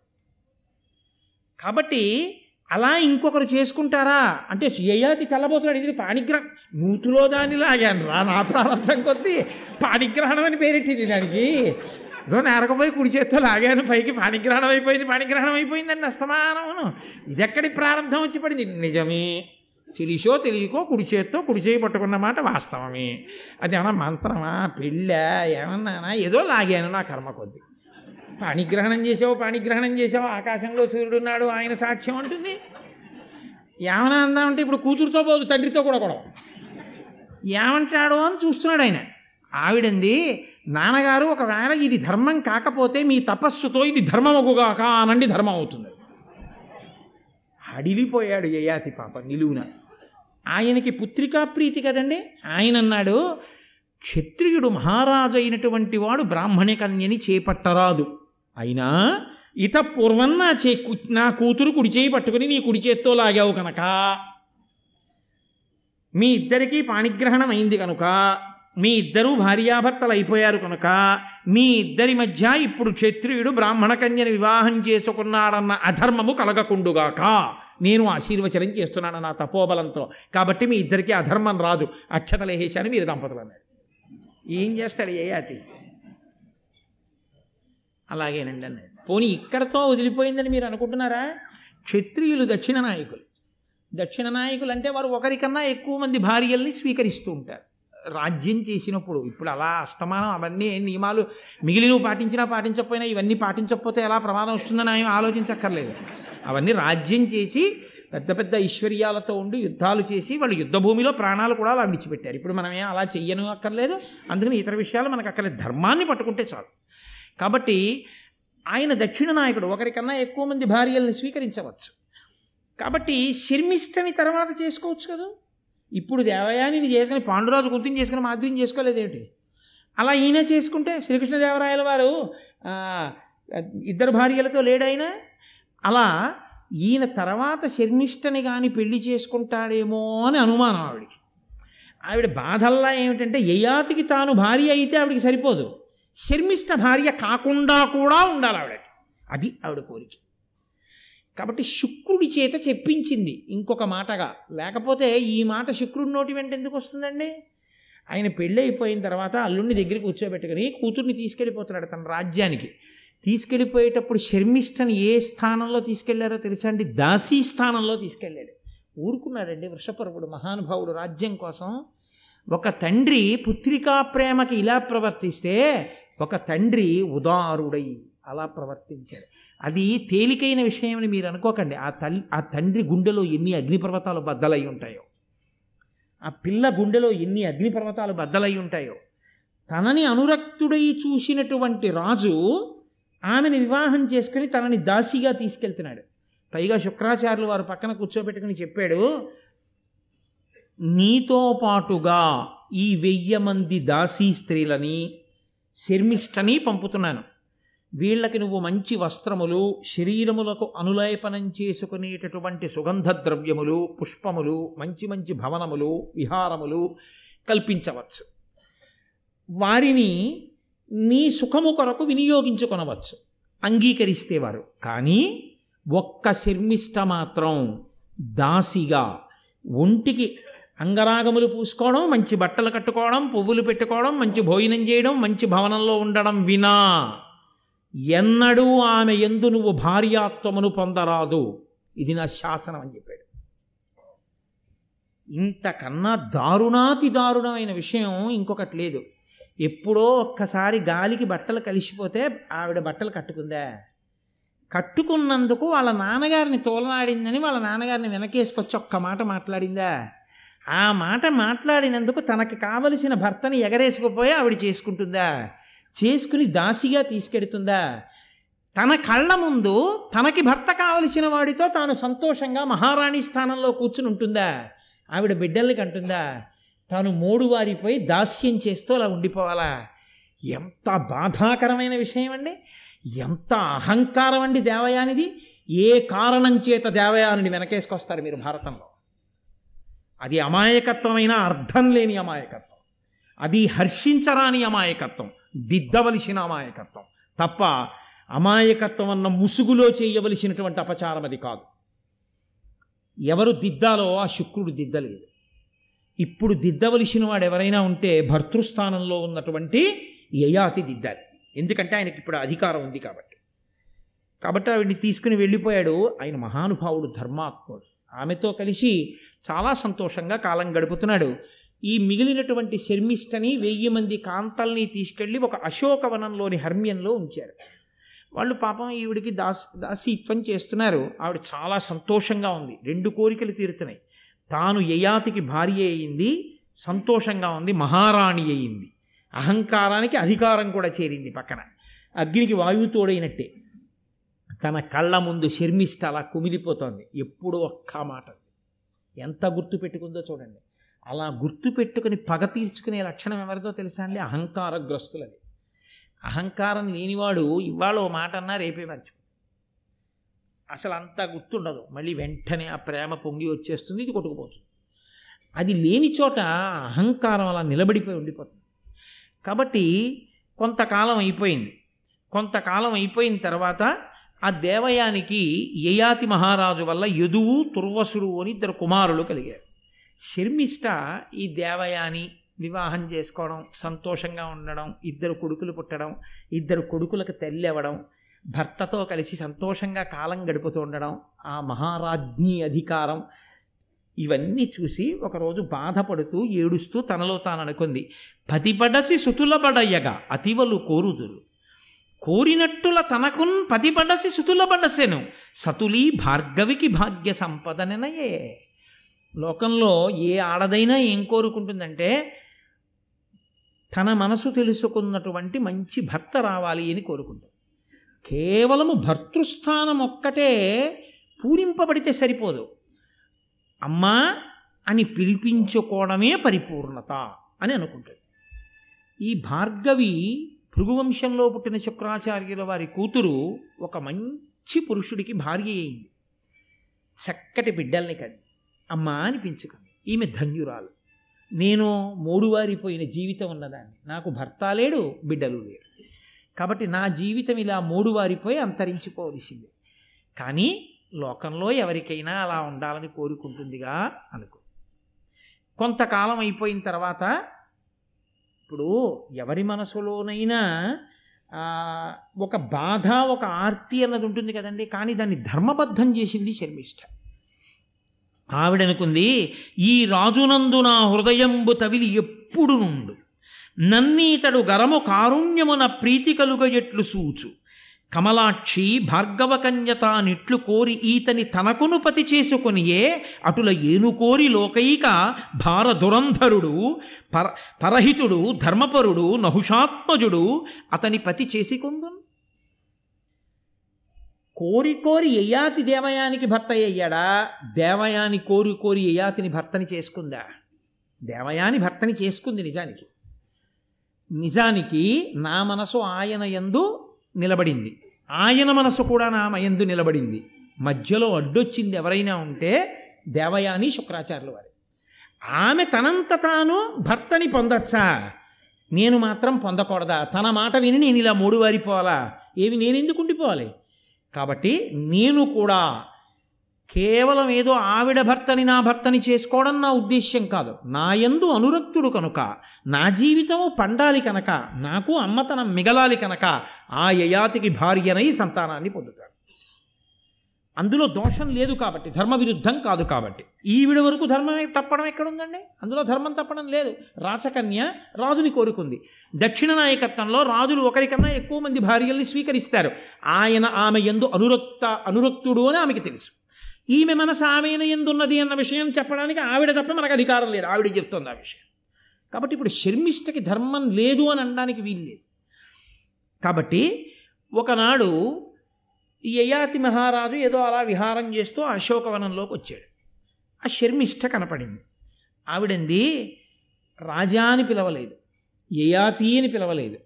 కాబట్టి అలా ఇంకొకరు చేసుకుంటారా? అంటే ఏయాతి తెల్లబోతున్నాడు ఇది పాణిగ్రహం నూతులో దాన్ని లాగాను రా నా ప్రారంభం కొద్దీ పాణిగ్రహణం అని పేరెట్టింది దానికి. ఏదో నేరకపోయి కుడి చేత్తో లాగాను పైకి పాణిగ్రహణం అయిపోయింది పాణిగ్రహణం అయిపోయిందండి అస్తమానమును. ఇది ఎక్కడి ప్రారంభం వచ్చి పడింది? నిజమే. తెలిసో తెలియకో కుడి చేత్తో కుడి చేయి పట్టుకున్న మాట వాస్తవమే. అది ఏమన్నా మంత్రమా పెళ్ళా ఏమన్నానా ఏదో లాగాను నా కర్మ కొద్ది. పాణిగ్రహణం చేసావు పాణిగ్రహణం చేసావు ఆకాశంలో సూర్యుడున్నాడు ఆయన సాక్ష్యం అంటుంది. ఏమైనా అందామంటే ఇప్పుడు కూతురుతో పోదు తండ్రితో కూడా కూడా ఏమంటాడో అని చూస్తున్నాడు ఆయన. ఆవిడంది నాన్నగారు ఒకవేళ ఇది ధర్మం కాకపోతే మీ తపస్సుతో ఇది ధర్మమగుగాక అనండి ధర్మం అవుతుంది. అడిలిపోయాడు యయాతి పాప నిలువున. ఆయనకి పుత్రికా ప్రీతి కదండి? ఆయన అన్నాడు క్షత్రియుడు మహారాజు అయినటువంటి వాడు బ్రాహ్మణ కన్యని చేపట్టరాదు. అయినా ఇత పూర్వం నా చే నా కూతురు కుడి చేయి పట్టుకుని నీ కుడి చేత్తో లాగావు కనుక. మీ ఇద్దరికీ పాణిగ్రహణం అయింది కనుక. మీ ఇద్దరూ భార్యాభర్తలు అయిపోయారు కనుక. మీ ఇద్దరి మధ్య ఇప్పుడు క్షత్రియుడు బ్రాహ్మణ కన్యను వివాహం చేసుకున్నాడన్న అధర్మము కలగకుండుగాక. నేను ఆశీర్వచనం చేస్తున్నాను నా తపోబలంతో. కాబట్టి మీ ఇద్దరికీ అధర్మం రాదు. అక్షతలేహేశాను మీరు దంపతులు అన్నాడు ఏం చేస్తాడు ఏయాతి అలాగేనండి అన్నాడు పోనీ ఇక్కడతో వదిలిపోయిందని మీరు అనుకుంటున్నారా? క్షత్రియులు దక్షిణ నాయకులు. దక్షిణ నాయకులు అంటే వారు ఒకరికన్నా ఎక్కువ మంది భార్యల్ని స్వీకరిస్తూ ఉంటారు. రాజ్యం చేసినప్పుడు ఇప్పుడు అలా అష్టమానం అవన్నీ నియమాలు మిగిలినవి పాటించినా పాటించకపోయినా ఇవన్నీ పాటించకపోతే ఎలా ప్రమాదం వస్తుందని ఆయన ఆలోచించక్కర్లేదు. అవన్నీ రాజ్యం చేసి పెద్ద పెద్ద ఐశ్వర్యాలతో ఉండి యుద్ధాలు చేసి వాళ్ళు యుద్ధ భూమిలో ప్రాణాలు కూడా అలా విడిచిపెట్టారు. ఇప్పుడు మనమే అలా చెయ్యను అక్కర్లేదు అందుకని ఇతర విషయాలు మనకు అక్కర్లేదు ధర్మాన్ని పట్టుకుంటే చాలు. కాబట్టి ఆయన దక్షిణ నాయకుడు ఒకరికన్నా ఎక్కువ మంది భార్యల్ని స్వీకరించవచ్చు. కాబట్టి శర్మిష్టని తర్వాత చేసుకోవచ్చు కదా. ఇప్పుడు దేవయానిని చేసుకుని పాండురాజు గుర్తుని చేసుకుని మాధుర్యం చేసుకోలేదేమిటి అలా ఈయన చేసుకుంటే శ్రీకృష్ణదేవరాయల వారు ఇద్దరు భార్యలతో లేడైనా అలా ఈయన తర్వాత శర్మిష్టని కానీ పెళ్ళి చేసుకుంటాడేమో అని అనుమానం ఆవిడికి. ఆవిడ బాధల్లా ఏమిటంటే యయాతికి తాను భార్య అయితే ఆవిడికి సరిపోదు. శర్మిష్ట భార్య కాకుండా కూడా ఉండాలి ఆవిడకి అది ఆవిడ కోరిక. కాబట్టి శుక్రుడి చేత చెప్పించింది ఇంకొక మాటగా. లేకపోతే ఈ మాట శుక్రుడి నోటి వెంట ఎందుకు వస్తుందండి? ఆయన పెళ్ళి అయిపోయిన తర్వాత అల్లుడిని దగ్గరికి కూర్చోబెట్టుకుని కూతుర్ని తీసుకెళ్ళిపోతున్నాడు తన రాజ్యానికి. తీసుకెళ్ళిపోయేటప్పుడు శర్మిష్టని ఏ స్థానంలో తీసుకెళ్ళారో తెలుసా అండి? దాసీ స్థానంలో తీసుకెళ్ళాడు. ఊరుకున్నాడండి వృషపర్వుడు మహానుభావుడు రాజ్యం కోసం. ఒక తండ్రి పుత్రికా ప్రేమకి ఇలా ప్రవర్తిస్తే ఒక తండ్రి ఉదారుడై అలా ప్రవర్తించాడు. అది తేలికైన విషయమని మీరు అనుకోకండి. ఆ తల్లి ఆ తండ్రి గుండెలో ఎన్ని అగ్నిపర్వతాలు బద్దలై ఉంటాయో ఆ పిల్ల గుండెలో ఎన్ని అగ్నిపర్వతాలు బద్దలై ఉంటాయో తనని అనురక్తుడై చూసినటువంటి రాజు ఆమెను వివాహం చేసుకుని తనని దాసిగా తీసుకెళ్తున్నాడు. పైగా శుక్రాచార్యులు వారు పక్కన కూర్చోబెట్టుకుని చెప్పాడు నీతో పాటుగా ఈ వెయ్యి మంది దాసీ స్త్రీలని శర్మిష్టని పంపుతున్నాను. వీళ్ళకి నువ్వు మంచి వస్త్రములు శరీరములకు అనులేపనం చేసుకునేటటువంటి సుగంధ ద్రవ్యములు పుష్పములు మంచి మంచి భవనములు విహారములు కల్పించవచ్చు. వారిని నీ సుఖము కొరకు వినియోగించుకొనవచ్చు. అంగీకరిస్తే వారు కానీ ఒక్క శర్మిష్ట మాత్రం దాసిగా ఒంటికి అంగరాగములు పూసుకోవడం మంచి బట్టలు కట్టుకోవడం పువ్వులు పెట్టుకోవడం మంచి భోజనం చేయడం మంచి భవనంలో ఉండడం వినా ఎన్నడూ ఆమె ఎందు నువ్వు భార్యాత్వమును పొందరాదు. ఇది నా శాసనం అని చెప్పాడు. ఇంతకన్నా దారుణాతి దారుణమైన విషయం ఇంకొకటి లేదు. ఎప్పుడో ఒక్కసారి గాలికి బట్టలు కలిసిపోతే ఆవిడ బట్టలు కట్టుకుందా? కట్టుకున్నందుకు వాళ్ళ నాన్నగారిని తోలనాడిందని వాళ్ళ నాన్నగారిని వెనకేసుకొచ్చి ఒక్క మాట మాట్లాడిందా? ఆ మాట మాట్లాడినందుకు తనకి కావలసిన భర్తని ఎగరేసుకుపోయి ఆవిడ చేసుకుంటుందా? చేసుకుని దాసిగా తీసుకెడుతుందా? తన కళ్ళ ముందు తనకి భర్త కావలసిన వాడితో తాను సంతోషంగా మహారాణి స్థానంలో కూర్చుని ఉంటుందా? ఆవిడ బిడ్డల్ని కంటుందా? తాను మూడు వారిపోయి దాస్యం చేస్తూ అలా ఉండిపోవాలా? ఎంత బాధాకరమైన విషయం అండి ఎంత అహంకారం అండి దేవయానిది. ఏ కారణం చేత దేవయానిని వెనకేసుకొస్తారు మీరు భారతంలో? అది అమాయకత్వమైన అర్థం లేని అమాయకత్వం. అది హర్షించరాని అమాయకత్వం. దిద్దవలసిన అమాయకత్వం. తప్ప అమాయకత్వం అన్న ముసుగులో చేయవలసినటువంటి అపచారం అది కాదు. ఎవరు దిద్దాలో ఆ శుక్రుడు దిద్దలేదు. ఇప్పుడు దిద్దవలసిన వాడు ఎవరైనా ఉంటే భర్తృస్థానంలో ఉన్నటువంటి యయాతి దిద్దాలి. ఎందుకంటే ఆయనకి ఇప్పుడు అధికారం ఉంది కాబట్టి. కాబట్టి ఆవిడ్ని తీసుకుని వెళ్ళిపోయాడు. ఆయన మహానుభావుడు ధర్మాత్ముడు. ఆమెతో కలిసి చాలా సంతోషంగా కాలం గడుపుతున్నాడు. ఈ మిగిలినటువంటి శర్మిష్టని వెయ్యి మంది కాంతల్ని తీసుకెళ్ళి ఒక అశోకవనంలోని హర్మ్యంలో ఉంచారు. వాళ్ళు పాపం ఈవిడికి దాస్ దాసీత్వం చేస్తున్నారు. ఆవిడ చాలా సంతోషంగా ఉంది. రెండు కోరికలు తీరుతున్నాయి. తాను యయాతికి భార్య అయింది సంతోషంగా ఉంది మహారాణి అయింది. అహంకారానికి అధికారం కూడా చేరింది పక్కన. అగ్నికి వాయువు తోడైనట్టే. తన కళ్ళ ముందు శర్మిష్ట అలా కుమిలిపోతోంది. ఎప్పుడు ఒక్క మాట ఎంత గుర్తు పెట్టుకుందో చూడండి. అలా గుర్తు పెట్టుకుని పగ తీర్చుకునే లక్షణం ఎవరిదో తెలుసా అండి? అహంకారగ్రస్తులది. అహంకారం లేనివాడు ఇవాళ ఓ మాట అన్నా రేపే మర్చిపోతుంది అసలు అంతా గుర్తుండదు. మళ్ళీ వెంటనే ఆ ప్రేమ పొంగి వచ్చేస్తుంది ఇది కొట్టుకుపోతుంది. అది లేని చోట అహంకారం అలా నిలబడిపోయి ఉండిపోతుంది. కాబట్టి కొంతకాలం అయిపోయింది. కొంతకాలం అయిపోయిన తర్వాత ఆ దేవయానికి యయాతి మహారాజు వల్ల యదువు తుర్వసుడు అని ఇద్దరు కుమారులు కలిగారు. శర్మిష్ట ఈ దేవయాని వివాహం చేసుకోవడం సంతోషంగా ఉండడం ఇద్దరు కొడుకులు పుట్టడం ఇద్దరు కొడుకులకు తల్లి అవ్వడం భర్తతో కలిసి సంతోషంగా కాలం గడుపుతూ ఉండడం ఆ మహారాజ్ఞి అధికారం ఇవన్నీ చూసి ఒకరోజు బాధపడుతూ ఏడుస్తూ తనలో తాను అనుకుంది. పతిపడసి సుతులబడయ్యగా అతివలు కోరుదురు. కోరినట్టుల తనకున్ పతిపడసి సుతులబడసెను. సతులీ భార్గవికి భాగ్య సంపదననయే. లోకంలో ఏ ఆడదైనా ఏం కోరుకుంటుందంటే తన మనసు తెలుసుకున్నటువంటి మంచి భర్త రావాలి అని కోరుకుంటుంది. కేవలము భర్తృస్థానం ఒక్కటే పూరింపబడితే సరిపోదు. అమ్మా అని పిలిపించుకోవడమే పరిపూర్ణత అని అనుకుంటుంది. ఈ భార్గవి భృగువంశంలో పుట్టిన శుక్రాచార్యుల వారి కూతురు ఒక మంచి పురుషుడికి భార్య అయింది. చక్కటి బిడ్డల్ని కది. అమ్మా అనిపించుకుంది ఈమె ధన్యురాలు. నేను మూడువారిపోయిన జీవితం ఉన్నదాన్ని. నాకు భర్త లేడు బిడ్డలు లేడు కాబట్టి నా జీవితం ఇలా మూడువారిపోయి అంతరించిపోవలసిందే. కానీ లోకంలో ఎవరికైనా అలా ఉండాలని కోరుకుంటుందిగా అనుకో. కొంతకాలం అయిపోయిన తర్వాత ఇప్పుడు ఎవరి మనసులోనైనా ఒక బాధ ఒక ఆర్తి అన్నది ఉంటుంది కదండి. కానీ దాన్ని ధర్మబద్ధం చేసింది శర్మిష్ఠ. ఆవిడనుకుంది ఈ రాజునందు నా హృదయంబు తవిలి ఎప్పుడు నుండు నన్నీతడు గరము కారుణ్యమున ప్రీతి కలుగ ఎట్లు సూచు. కమలాక్షి భార్గవ నిట్లు కోరి ఈతని తనకును పతి చేసుకొనియే అటుల ఏనుకోరి లోకైక భారదురంధరుడు పర పరహితుడు ధర్మపరుడు నహుషాత్మజుడు అతని పతి చేసి కొందును కోరి కోరి యయాతి దేవయానికి భర్త అయ్యాడా? దేవయాని కోరి కోరి యయాతిని భర్తని చేసుకుందా? దేవయాని భర్తని చేసుకుంది నిజానికి. నిజానికి నా మనసు ఆయన యందు నిలబడింది. ఆయన మనసు కూడా నా మయందు నిలబడింది. మధ్యలో అడ్డొచ్చింది ఎవరైనా ఉంటే దేవయాని శుక్రాచార్యుల వారి. ఆమె తనంత తాను భర్తని పొందచ్చా? నేను మాత్రం పొందకూడదా? తన మాట విని నేను ఇలా మూడు వారిపోవాలా? ఏవి నేనెందుకు ఉండిపోవాలి? కాబట్టి నేను కూడా కేవలం ఏదో ఆవిడ భర్తని నా భర్తని చేసుకోవడం నా ఉద్దేశ్యం కాదు. నా యందు అనురక్తుడు కనుక నా జీవితము పండాలి కనుక నాకు అమ్మతనం మిగలాలి కనుక ఆ యయాతికి భార్యనై సంతానాన్ని పొందుతాడు. అందులో దోషం లేదు కాబట్టి ధర్మ విరుద్ధం కాదు కాబట్టి. ఈవిడ వరకు ధర్మం తప్పడం ఎక్కడుందండి? అందులో ధర్మం తప్పడం లేదు. రాచకన్య రాజుని కోరుకుంది. దక్షిణ నాయకత్వంలో రాజులు ఒకరికన్నా ఎక్కువ మంది భార్యల్ని స్వీకరిస్తారు. ఆయన ఆమె ఎందు అనురక్త అనురక్తుడు అని ఆమెకి తెలుసు. ఈమె మనసు ఆమెన ఎందున్నది అన్న విషయం చెప్పడానికి ఆవిడ తప్ప మనకు అధికారం లేదు. ఆవిడ చెప్తుంది ఆ విషయం. కాబట్టి ఇప్పుడు శర్మిష్టకి ధర్మం లేదు అని అనడానికి వీలు లేదు. కాబట్టి ఒకనాడు ఈ యయాతి మహారాజు ఏదో అలా విహారం చేస్తూ అశోకవనంలోకి వచ్చాడు. ఆ శర్మిష్ట కనపడింది. ఆవిడంది రాజా అని పిలవలేదు. యయాతి అని పిలవలేదు.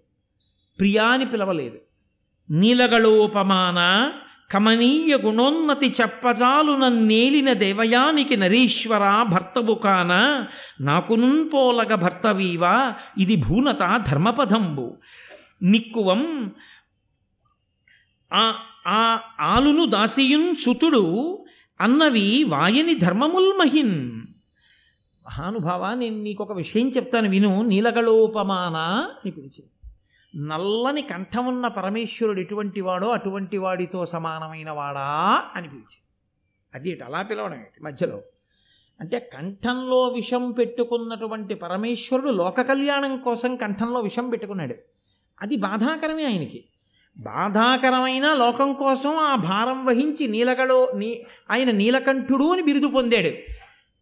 ప్రియా అని పిలవలేదు. నీలగళోపమాన కమనీయ గుణోన్నతి చెప్పజాలు నన్నేలిన దేవయానికి నరీశ్వర భర్తవు కాన నాకునుంపోలగ భర్తవీవా ఇది భూనత ధర్మపదంబు. నిక్కువం ఆ ఆ ఆలును దాసియున్ సుతుడు అన్నవి వాయని ధర్మముల్మహిన్ మహానుభావ నేను నీకొక విషయం చెప్తాను విను నీలగళోపమాన అని పిలిచింది. నల్లని కంఠమున్న పరమేశ్వరుడు ఎటువంటి వాడో అటువంటి వాడితో సమానమైన వాడా అని పిలిచింది అది అలా పిలవడం ఏంటి మధ్యలో. అంటే కంఠంలో విషం పెట్టుకున్నటువంటి పరమేశ్వరుడు లోక కళ్యాణం కోసం కంఠంలో విషం పెట్టుకున్నాడు. అది బాధాకరమే ఆయనకి. బాధాకరమైన లోకం కోసం ఆ భారం వహించి నీలగలో నీ ఆయన నీలకంఠుడు అని బిరుదు పొందాడు.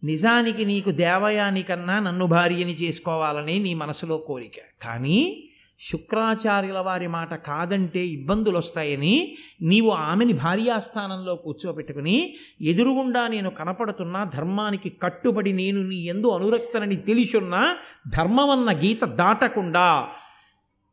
నిజానికి నీకు దేవయానికన్నా నన్ను భార్యని చేసుకోవాలని నీ మనసులో కోరిక. కానీ శుక్రాచార్యుల వారి మాట కాదంటే ఇబ్బందులు వస్తాయని నీవు ఆమెని భార్యాస్థానంలో కూర్చోబెట్టుకుని ఎదురుగుండా నేను కనపడుతున్నా ధర్మానికి కట్టుబడి నేను నీ ఎందు అనురక్తనని తెలిసున్నా ధర్మమన్న గీత దాటకుండా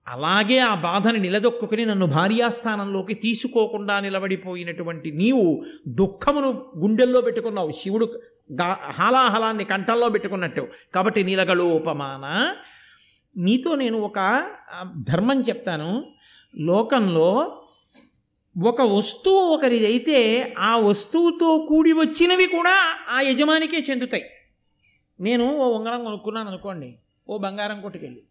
అలాగే ఆ బాధని నిలదొక్కుని నన్ను భార్యాస్థానంలోకి తీసుకోకుండా నిలబడిపోయినటువంటి నీవు దుఃఖమును గుండెల్లో పెట్టుకున్నావు. శివుడు గా హాలాహలాన్ని కంఠంలో పెట్టుకున్నట్టు. కాబట్టి నీలగలు మీతో నీతో నేను ఒక ధర్మం చెప్తాను. లోకంలో ఒక వస్తువు ఒకరిదైతే ఆ వస్తువుతో కూడి వచ్చినవి కూడా ఆ యజమానికే చెందుతాయి. నేను ఓ ఉంగరం కొనుక్కున్నాను అనుకోండి ఓ బంగారం కొట్టుకెళ్ళి.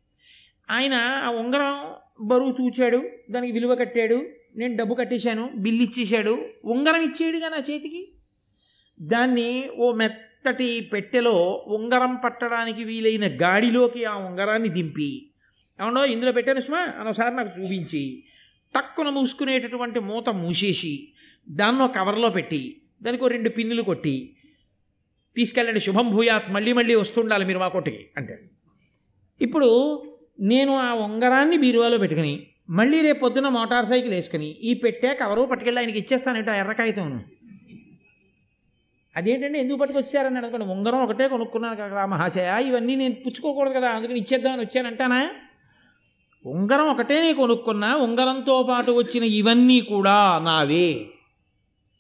ఆయన ఆ ఉంగరం బరువు చూచాడు దానికి విలువ కట్టాడు నేను డబ్బు కట్టేశాను బిల్లు ఇచ్చేశాడు ఉంగరం ఇచ్చేయడుగా నా చేతికి? దాన్ని ఓ మెత్త మెత్తటి పెట్టెలో ఉంగరం పట్టడానికి వీలైన గాడిలోకి ఆ ఉంగరాన్ని దింపి. ఏమన్నా ఇందులో పెట్టాను సుమా? అనొకసారి నాకు చూపించి. తక్కువ మూసుకునేటటువంటి మూత మూసేసి దాన్ని కవర్లో పెట్టి దానికి ఒక రెండు పిన్నులు కొట్టి తీసుకెళ్ళండి శుభం భూయాత్ మళ్ళీ మళ్ళీ వస్తుండాలి మీరు మా కొట్టుకి అంటే ఇప్పుడు నేను ఆ ఉంగరాన్ని బీరువాలో పెట్టుకుని మళ్ళీ రేపు పొద్దున మోటార్ సైకిల్ వేసుకుని ఈ పెట్టే కవరు పట్టుకెళ్ళి ఆయనకి ఇచ్చేస్తాను ఆ ఎర్ర కాగితం అదేంటంటే ఎందుకు పట్టుకొచ్చారని అనుకోండి ఉంగరం ఒకటే కొనుక్కున్నాను కదా మహాశయ. ఇవన్నీ నేను పుచ్చుకోకూడదు కదా అందుకని ఇచ్చేద్దామని వచ్చానంటానా ఉంగరం ఒకటే నేను కొనుక్కున్నా ఉంగరంతో పాటు వచ్చిన ఇవన్నీ కూడా నావే.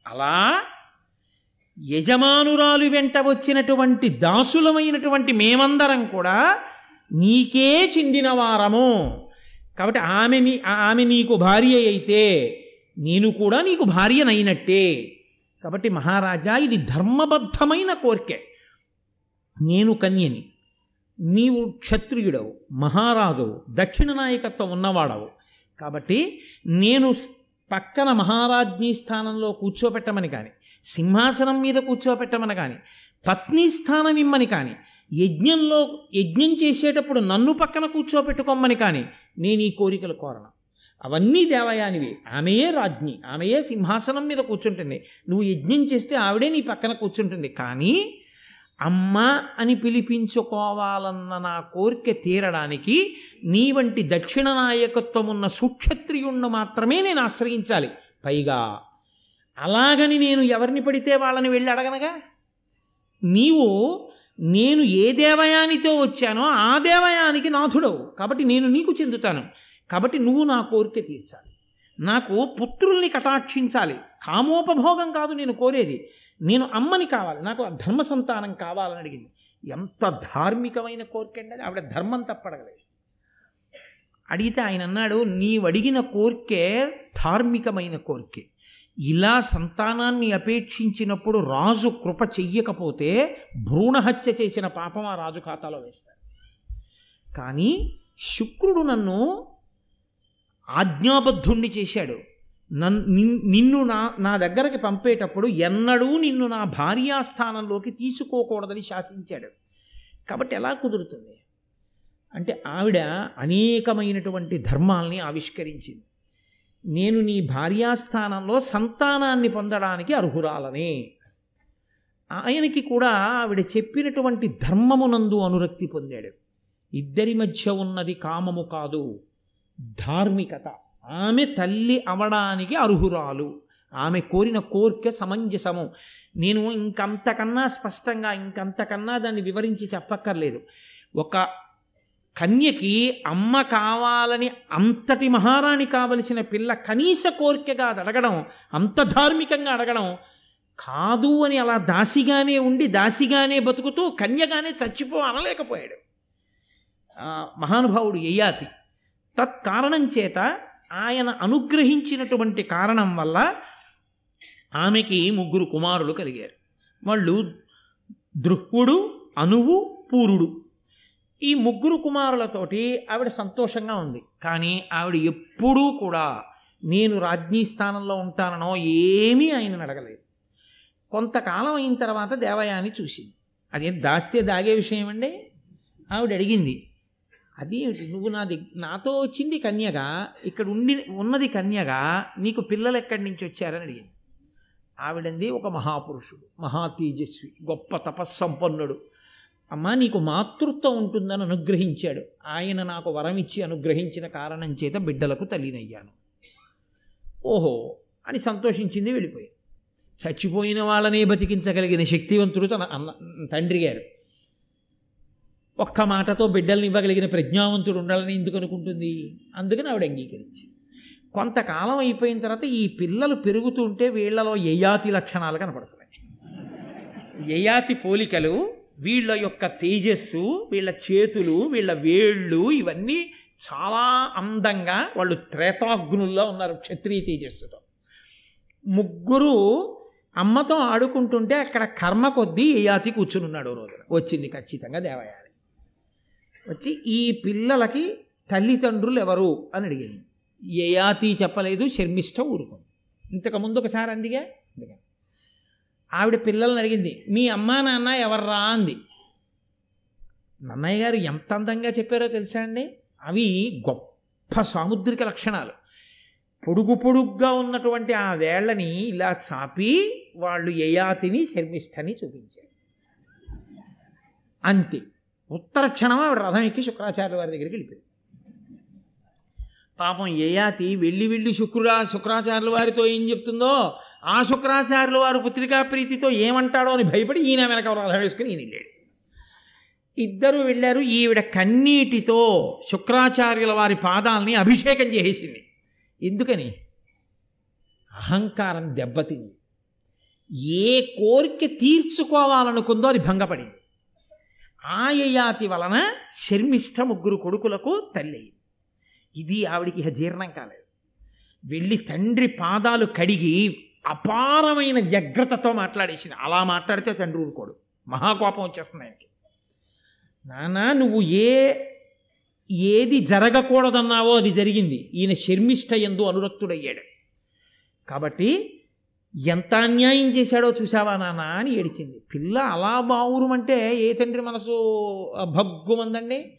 అలా యజమానురాలు వెంట వచ్చినటువంటి దాసులమైనటువంటి మేమందరం కూడా నీకే చెందిన వారము. కాబట్టి ఆమె నీ ఆమె నీకు భార్య అయితే నేను కూడా నీకు భార్యనైనట్టే. కాబట్టి మహారాజా ఇది ధర్మబద్ధమైన కోరికే. నేను కన్యని నీవు క్షత్రియుడవు మహారాజువు దక్షిణ నాయకత్వం ఉన్నవాడవు. కాబట్టి నేను పక్కన మహారాజ్ఞీ స్థానంలో కూర్చోపెట్టమని కానీ సింహాసనం మీద కూర్చోపెట్టమని కానీ పత్ని స్థానం ఇమ్మని కానీ యజ్ఞంలో యజ్ఞం చేసేటప్పుడు నన్ను పక్కన కూర్చోపెట్టుకోమని కానీ నేను ఈ కోరికలు కోరను. అవన్నీ దేవయానివి. ఆమెయే రాజ్ఞి ఆమెయే సింహాసనం మీద కూర్చుంటుంది. నువ్వు యజ్ఞం చేస్తే ఆవిడే నీ పక్కన కూర్చుంటుంది. కానీ అమ్మ అని పిలిపించుకోవాలన్న నా కోరిక తీరడానికి నీ వంటి దక్షిణ నాయకత్వం ఉన్న సుక్షత్రియుణ్ణి మాత్రమే నేను ఆశ్రయించాలి. పైగా అలాగని నేను ఎవరిని పడితే వాళ్ళని వెళ్ళి అడగనగా? నీవు నేను ఏ దేవయానితో వచ్చానో ఆ దేవయానికి నాథుడవు. కాబట్టి నేను నీకు చెందుతాను. కాబట్టి నువ్వు నా కోరిక తీర్చాలి. నాకు పుత్రుల్ని కటాక్షించాలి. కామోపభోగం కాదు నేను కోరేది. నేను అమ్మని కావాలి. నాకు ధర్మ సంతానం కావాలని అడిగింది. ఎంత ధార్మికమైన కోరిక అండి ఆవిడ ధర్మం తప్పడగలేదు. అడిగితే ఆయన అన్నాడు నీవు అడిగిన కోరికే ధార్మికమైన కోరికే. ఇలా సంతానాన్ని అపేక్షించినప్పుడు రాజు కృప చెయ్యకపోతే భ్రూణహత్య చేసిన పాపం ఆ రాజు ఖాతాలో వేస్తాడు కానీ శుక్రుడు నన్ను ఆజ్ఞాబద్ధుణ్ణి చేశాడు. నన్ నిన్ను నా నా దగ్గరకి పంపేటప్పుడు ఎన్నడూ నిన్ను నా భార్యాస్థానంలోకి తీసుకోకూడదని శాసించాడు. కాబట్టి ఎలా కుదురుతుంది? అంటే ఆవిడ అనేకమైనటువంటి ధర్మాల్ని ఆవిష్కరించింది. నేను నీ భార్యాస్థానంలో సంతానాన్ని పొందడానికి అర్హురాలనే. ఆయనకి కూడా ఆవిడ చెప్పినటువంటి ధర్మమునందు అనురక్తి పొందాడు. ఇద్దరి మధ్య ఉన్నది కామము కాదు. ధార్మికత. ఆమె తల్లి అవడానికి అర్హురాలు. ఆమె కోరిన కోరిక సమంజసము. నేను ఇంకంతకన్నా స్పష్టంగా ఇంకంతకన్నా దాన్ని వివరించి చెప్పక్కర్లేదు. ఒక కన్యకి అమ్మ కావాలని అంతటి మహారాణి కావలసిన పిల్ల కనీస కోరికగా అది అడగడం అంత ధార్మికంగా అడగడం కాదు అని అలా దాసిగానే ఉండి దాసిగానే బతుకుతూ కన్యగానే చచ్చిపో అనలేకపోయాడు. మహానుభావుడు యయాతి. తత్కారణం చేత ఆయన అనుగ్రహించినటువంటి కారణం వల్ల ఆమెకి ముగ్గురు కుమారులు కలిగారు. వాళ్ళు దృహ్వుడు అనువు పూరుడు. ఈ ముగ్గురు కుమారులతోటి ఆవిడ సంతోషంగా ఉంది. కానీ ఆవిడ ఎప్పుడూ కూడా నేను రాజ్ఞీ స్థానంలో ఉంటాననో ఏమీ ఆయనను అడగలేదు. కొంతకాలం అయిన తర్వాత దేవయాని చూసింది. అదేం దాస్తే దాగే విషయం అండి ఆవిడ అడిగింది అదేమిటి? నువ్వు నా నాతో వచ్చింది కన్యగా ఇక్కడ ఉండి ఉన్నది కన్యగా నీకు పిల్లలు ఎక్కడి నుంచి వచ్చారని అడిగింది. ఆవిడంది ఒక మహాపురుషుడు మహా తేజస్వి గొప్ప తపస్సంపన్నుడు. అమ్మా నీకు మాతృత్వం ఉంటుందని అనుగ్రహించాడు. ఆయన నాకు వరం ఇచ్చి అనుగ్రహించిన కారణం చేత బిడ్డలకు తల్లినయ్యాను. ఓహో అని సంతోషించింది వెళ్ళిపోయింది చచ్చిపోయిన వాళ్ళనే బతికించగలిగిన శక్తివంతుడు తన అన్న తండ్రి గారు. ఒక్క మాటతో బిడ్డల్ని ఇవ్వగలిగిన ప్రజ్ఞావంతుడు ఉండాలని ఎందుకు అనుకుంటుంది? అందుకని ఆవిడ అంగీకరించి కొంతకాలం అయిపోయిన తర్వాత ఈ పిల్లలు పెరుగుతుంటే వీళ్ళలో యయాతి లక్షణాలు కనపడుతున్నాయి యయాతి పోలికలు వీళ్ళ యొక్క తేజస్సు వీళ్ళ చేతులు వీళ్ళ వేళ్ళు ఇవన్నీ చాలా అందంగా వాళ్ళు త్రేతాగ్నుల్లో ఉన్నారు క్షత్రియ తేజస్సుతో. ముగ్గురు అమ్మతో ఆడుకుంటుంటే అక్కడ కర్మ కొద్దీ యయాతి కూర్చుని ఉన్నాడు రోజున. వచ్చింది ఖచ్చితంగా దేవయాని వచ్చి ఈ పిల్లలకి తల్లిదండ్రులు ఎవరు? అని అడిగింది. యయాతి చెప్పలేదు శర్మిష్ట ఊరుకుంది ఇంతకుముందు ఒకసారి అందిగా? అందుకని ఆవిడ పిల్లల్ని అడిగింది మీ అమ్మా నాన్న ఎవర్రా? అంది. నన్నయ్య గారు ఎంత అందంగా చెప్పారో తెలుసా అండి? అవి గొప్ప సాముద్రిక లక్షణాలు. పొడుగు పొడుగ్గా ఉన్నటువంటి ఆ వేళ్ళని ఇలా చాపి వాళ్ళు యయాతిని శర్మిష్టని చూపించారు. అంతే. ఉత్తర క్షణం ఆవిడ రథం ఎక్కి శుక్రాచార్యుల వారి దగ్గరికి వెళ్ళిపోయింది. పాపం యయాతి వెళ్ళి వెళ్ళి శుక్రురా శుక్రాచార్యుల వారితో ఏం చెప్తుందో ఆ శుక్రాచార్యుల వారు పుత్రికా ప్రీతితో ఏమంటాడో అని భయపడి ఈయన వెనక రథం వేసుకుని ఈయన వెళ్ళాడు. ఇద్దరు వెళ్ళారు ఈవిడ కన్నీటితో శుక్రాచార్యుల వారి పాదాలని అభిషేకం చేసేసింది ఎందుకని? అహంకారం దెబ్బతింది. ఏ కోరిక తీర్చుకోవాలనుకుందో అది భంగపడింది. ఆయయాతి వలన శర్మిష్ఠ ముగ్గురు కొడుకులకు తల్లి. ఇది ఆవిడికి ఇహ జీర్ణం కాలేదు. వెళ్ళి తండ్రి పాదాలు కడిగి అపారమైన వ్యగ్రతతో మాట్లాడేసింది. అలా మాట్లాడితే తండ్రి ఊరుకోడు. మహాకోపం వచ్చేస్తుంది ఆయనకి. నానా నువ్వు ఏ ఏది జరగకూడదన్నావో అది జరిగింది. ఈయన శర్మిష్ట ఎందు అనురక్తుడయ్యాడు. కాబట్టి ఎంత అన్యాయం చేశాడో చూసావా నాన్న అని ఏడిచింది. పిల్ల అలా బావురుమంటే ఏ తండ్రి మనసు భగ్గుమందండి?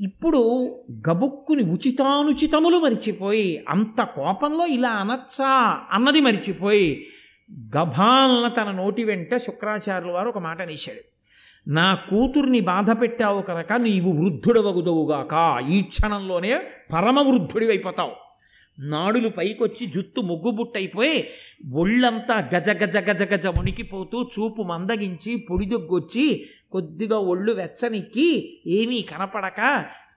ఇప్పుడు గబుక్కుని ఉచితానుచితములు మరిచిపోయి అంత కోపంలో ఇలా అనచ్చా అన్నది మరిచిపోయి గభాలన తన నోటి వెంట శుక్రాచార్యుల వారు ఒక మాట అనేశాడు. నా కూతుర్ని బాధ పెట్టావు కనుక నీవు వృద్ధుడవగుదవుగాక ఈ క్షణంలోనే పరమ వృద్ధుడివైపోతావు. నాడులు పైకొచ్చి జుత్తు ముగ్గుబుట్టయిపోయి ఒళ్ళంతా గజ గజ గజ గజ మునికిపోతూ చూపు మందగించి పొడిదొగ్గొచ్చి కొద్దిగా ఒళ్ళు వెచ్చనిక్కి ఏమీ కనపడక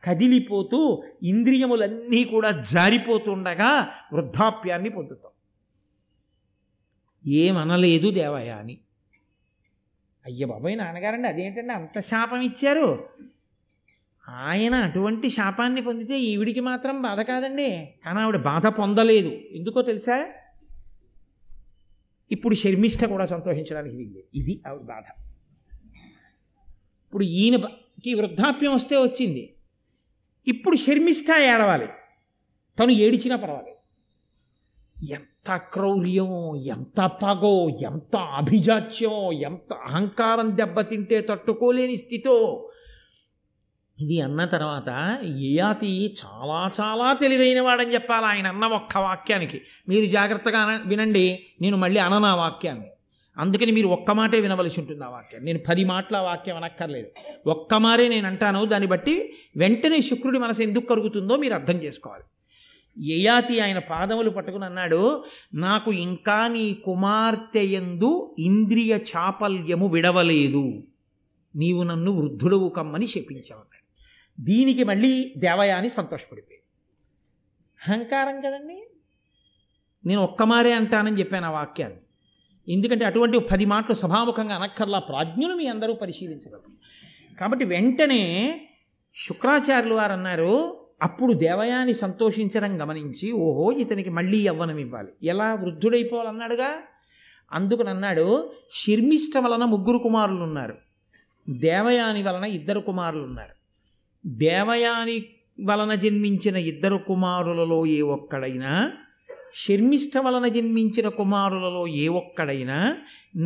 కదిలిపోతూ ఇంద్రియములన్నీ కూడా జారిపోతుండగా వృద్ధాప్యాన్ని పొందుతాం. ఏమనలేదు దేవయ్య అని అయ్య బాబాయ్ నాన్నగారండి అదేంటండి అంత శాపం ఇచ్చారు? ఆయన అటువంటి శాపాన్ని పొందితే ఈవిడికి మాత్రం బాధ కాదండి. కానీ ఆవిడ బాధ పొందలేదు. ఎందుకో తెలుసా? ఇప్పుడు శర్మిష్ట కూడా సంతోషించడానికి వీల్లేదు. ఇది ఆవిడ బాధ. ఇప్పుడు ఈయనకి వృద్ధాప్యం వస్తే వచ్చింది. ఇప్పుడు శర్మిష్ట ఏడవాలి. తను ఏడిచినా పర్వాలేదు. ఎంత క్రౌర్యం ఎంత పగో ఎంత అభిజాత్యం ఎంత అహంకారం దెబ్బతింటే తట్టుకోలేని స్థితో ఇది అన్న తర్వాత యయాతి చాలా చాలా తెలివైన వాడని చెప్పాలి ఆయన అన్న ఒక్క వాక్యానికి. మీరు జాగ్రత్తగా వినండి నేను మళ్ళీ అననా వాక్యాన్ని. అందుకని మీరు ఒక్క మాటే వినవలసి ఉంటుంది ఆ వాక్యం. నేను పది మాటల వాక్యం అనక్కర్లేదు. ఒక్క మారే నేను అంటాను దాన్ని బట్టి వెంటనే శుక్రుడి మనసు ఎందుకు కరుగుతుందో మీరు అర్థం చేసుకోవాలి. యయాతి ఆయన పాదములు పట్టుకుని అన్నాడు నాకు ఇంకా నీ కుమార్తె ఎందు ఇంద్రియ చాపల్యము విడవలేదు. నీవు నన్ను వృద్ధుడవు కమ్మని శపించావన్నాడు దీనికి మళ్ళీ దేవయాని సంతోషపడిపోయి అహంకారం కదండి? నేను ఒక్కమారే అంటానని చెప్పాను ఆ వాక్యాన్ని. ఎందుకంటే అటువంటి పది మాటలు సభాముఖంగా అనక్కర్లా ప్రాజ్ఞులు మీ అందరూ పరిశీలించగలరు. కాబట్టి వెంటనే శుక్రాచార్యులు వారు అన్నారు అప్పుడు దేవయాని సంతోషించడం గమనించి ఓహో ఇతనికి మళ్ళీ యవ్వనం ఇవ్వాలి. ఎలా వృద్ధుడైపోవాలన్నాడుగా? అందుకనన్నాడు శర్మిష్ట వలన ముగ్గురు కుమారులు ఉన్నారు దేవయాని వలన ఇద్దరు కుమారులు ఉన్నారు దేవయాని వలన జన్మించిన ఇద్దరు కుమారులలో ఏ ఒక్కడైనా శర్మిష్ట వలన జన్మించిన కుమారులలో ఏ ఒక్కడైనా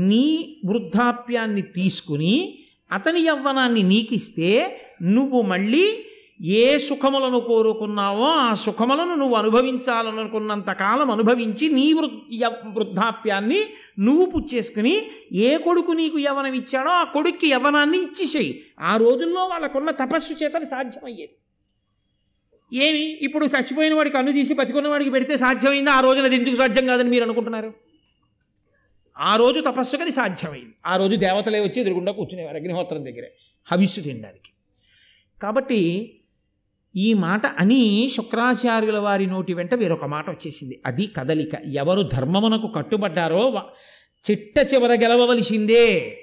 నీ వృద్ధాప్యాన్ని తీసుకుని అతని యవ్వనాన్ని నీకిస్తే నువ్వు మళ్ళీ ఏ సుఖములను కోరుకున్నావో ఆ సుఖములను నువ్వు అనుభవించాలనుకున్నంత కాలం అనుభవించి నీ వృద్ధాప్యాన్ని నువ్వు పుచ్చేసుకుని ఏ కొడుకు నీకు యవనం ఇచ్చాడో ఆ కొడుక్కి యవనాన్ని ఇచ్చిసేయి ఆ రోజుల్లో వాళ్ళకున్న తపస్సు చేతలు సాధ్యమయ్యేది. ఏమి? ఇప్పుడు చచ్చిపోయిన వాడికి అన్ను తీసి బతికున్న వాడికి పెడితే సాధ్యమైందా? ఆ రోజున అది ఎందుకు సాధ్యం కాదని మీరు అనుకుంటున్నారు? ఆ రోజు తపస్సుకి అది సాధ్యమైంది. ఆ రోజు దేవతలే వచ్చి ఎదురుగుండా కూర్చునేవారు అగ్నిహోత్రం దగ్గరే. హవిస్సు తినడానికి. కాబట్టి ఈ మాట అని శుక్రాచార్యుల వారి నోటి వెంట వేరొక మాట వచ్చేసింది. అది కదలిక. ఎవరు ధర్మమునకు కట్టుబడ్డారో చిట్ట చివర గెలవవలసిందే.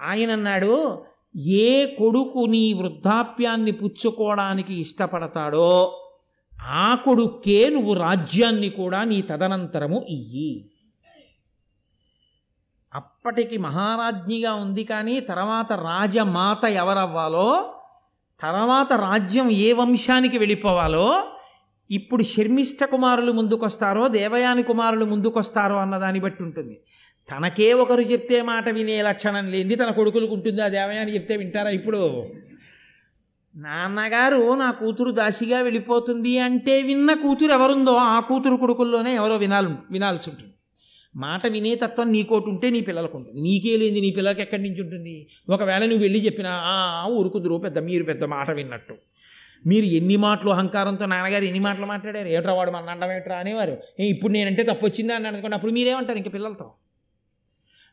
ఆయన అన్నాడు ఏ కొడుకు నీ వృద్ధాప్యాన్ని పుచ్చుకోవడానికి ఇష్టపడతాడో ఆ కొడుక్కే నువ్వు రాజ్యాన్ని కూడా నీ తదనంతరము ఇయ్యి. అప్పటికి మహారాజ్ఞిగా ఉంది కానీ తర్వాత రాజమాత ఎవరవ్వాలో తర్వాత రాజ్యం ఏ వంశానికి వెళ్ళిపోవాలో ఇప్పుడు శర్మిష్ఠ కుమారులు ముందుకొస్తారో దేవయాని కుమారులు ముందుకొస్తారో అన్నదాన్ని బట్టి ఉంటుంది. తనకే ఒకరు చెప్తే మాట వినే లక్షణం లేనిది తన కొడుకులకు ఉంటుంది. ఆ దేవయాని చెప్తే వింటారా ఇప్పుడు? నాన్నగారు నా కూతురు దాసిగా వెళ్ళిపోతుంది అంటే విన్న కూతురు ఎవరుందో ఆ కూతురు కొడుకుల్లోనే ఎవరో వినాలి వినాల్సి ఉంటుంది. మాట వినే తత్వం నీకోటి ఉంటే నీ పిల్లలకు ఉంటుంది నీకే లేని నీ పిల్లలకి ఎక్కడి నుంచి ఉంటుంది? ఒకవేళ నువ్వు వెళ్ళి చెప్పినా ఊరుకుందరు పెద్ద మీరు పెద్ద మాట విన్నట్టు. మీరు ఎన్ని మాటలు అహంకారంతో నాన్నగారు ఎన్ని మాటలు మాట్లాడారు? ఏట్రా వాడు మన అండం ఏట్రా? అనేవారు. ఇప్పుడు నేనంటే తప్పు వచ్చిందా అని అనుకోండి అప్పుడు మీరేమంటారు ఇంక పిల్లలతో.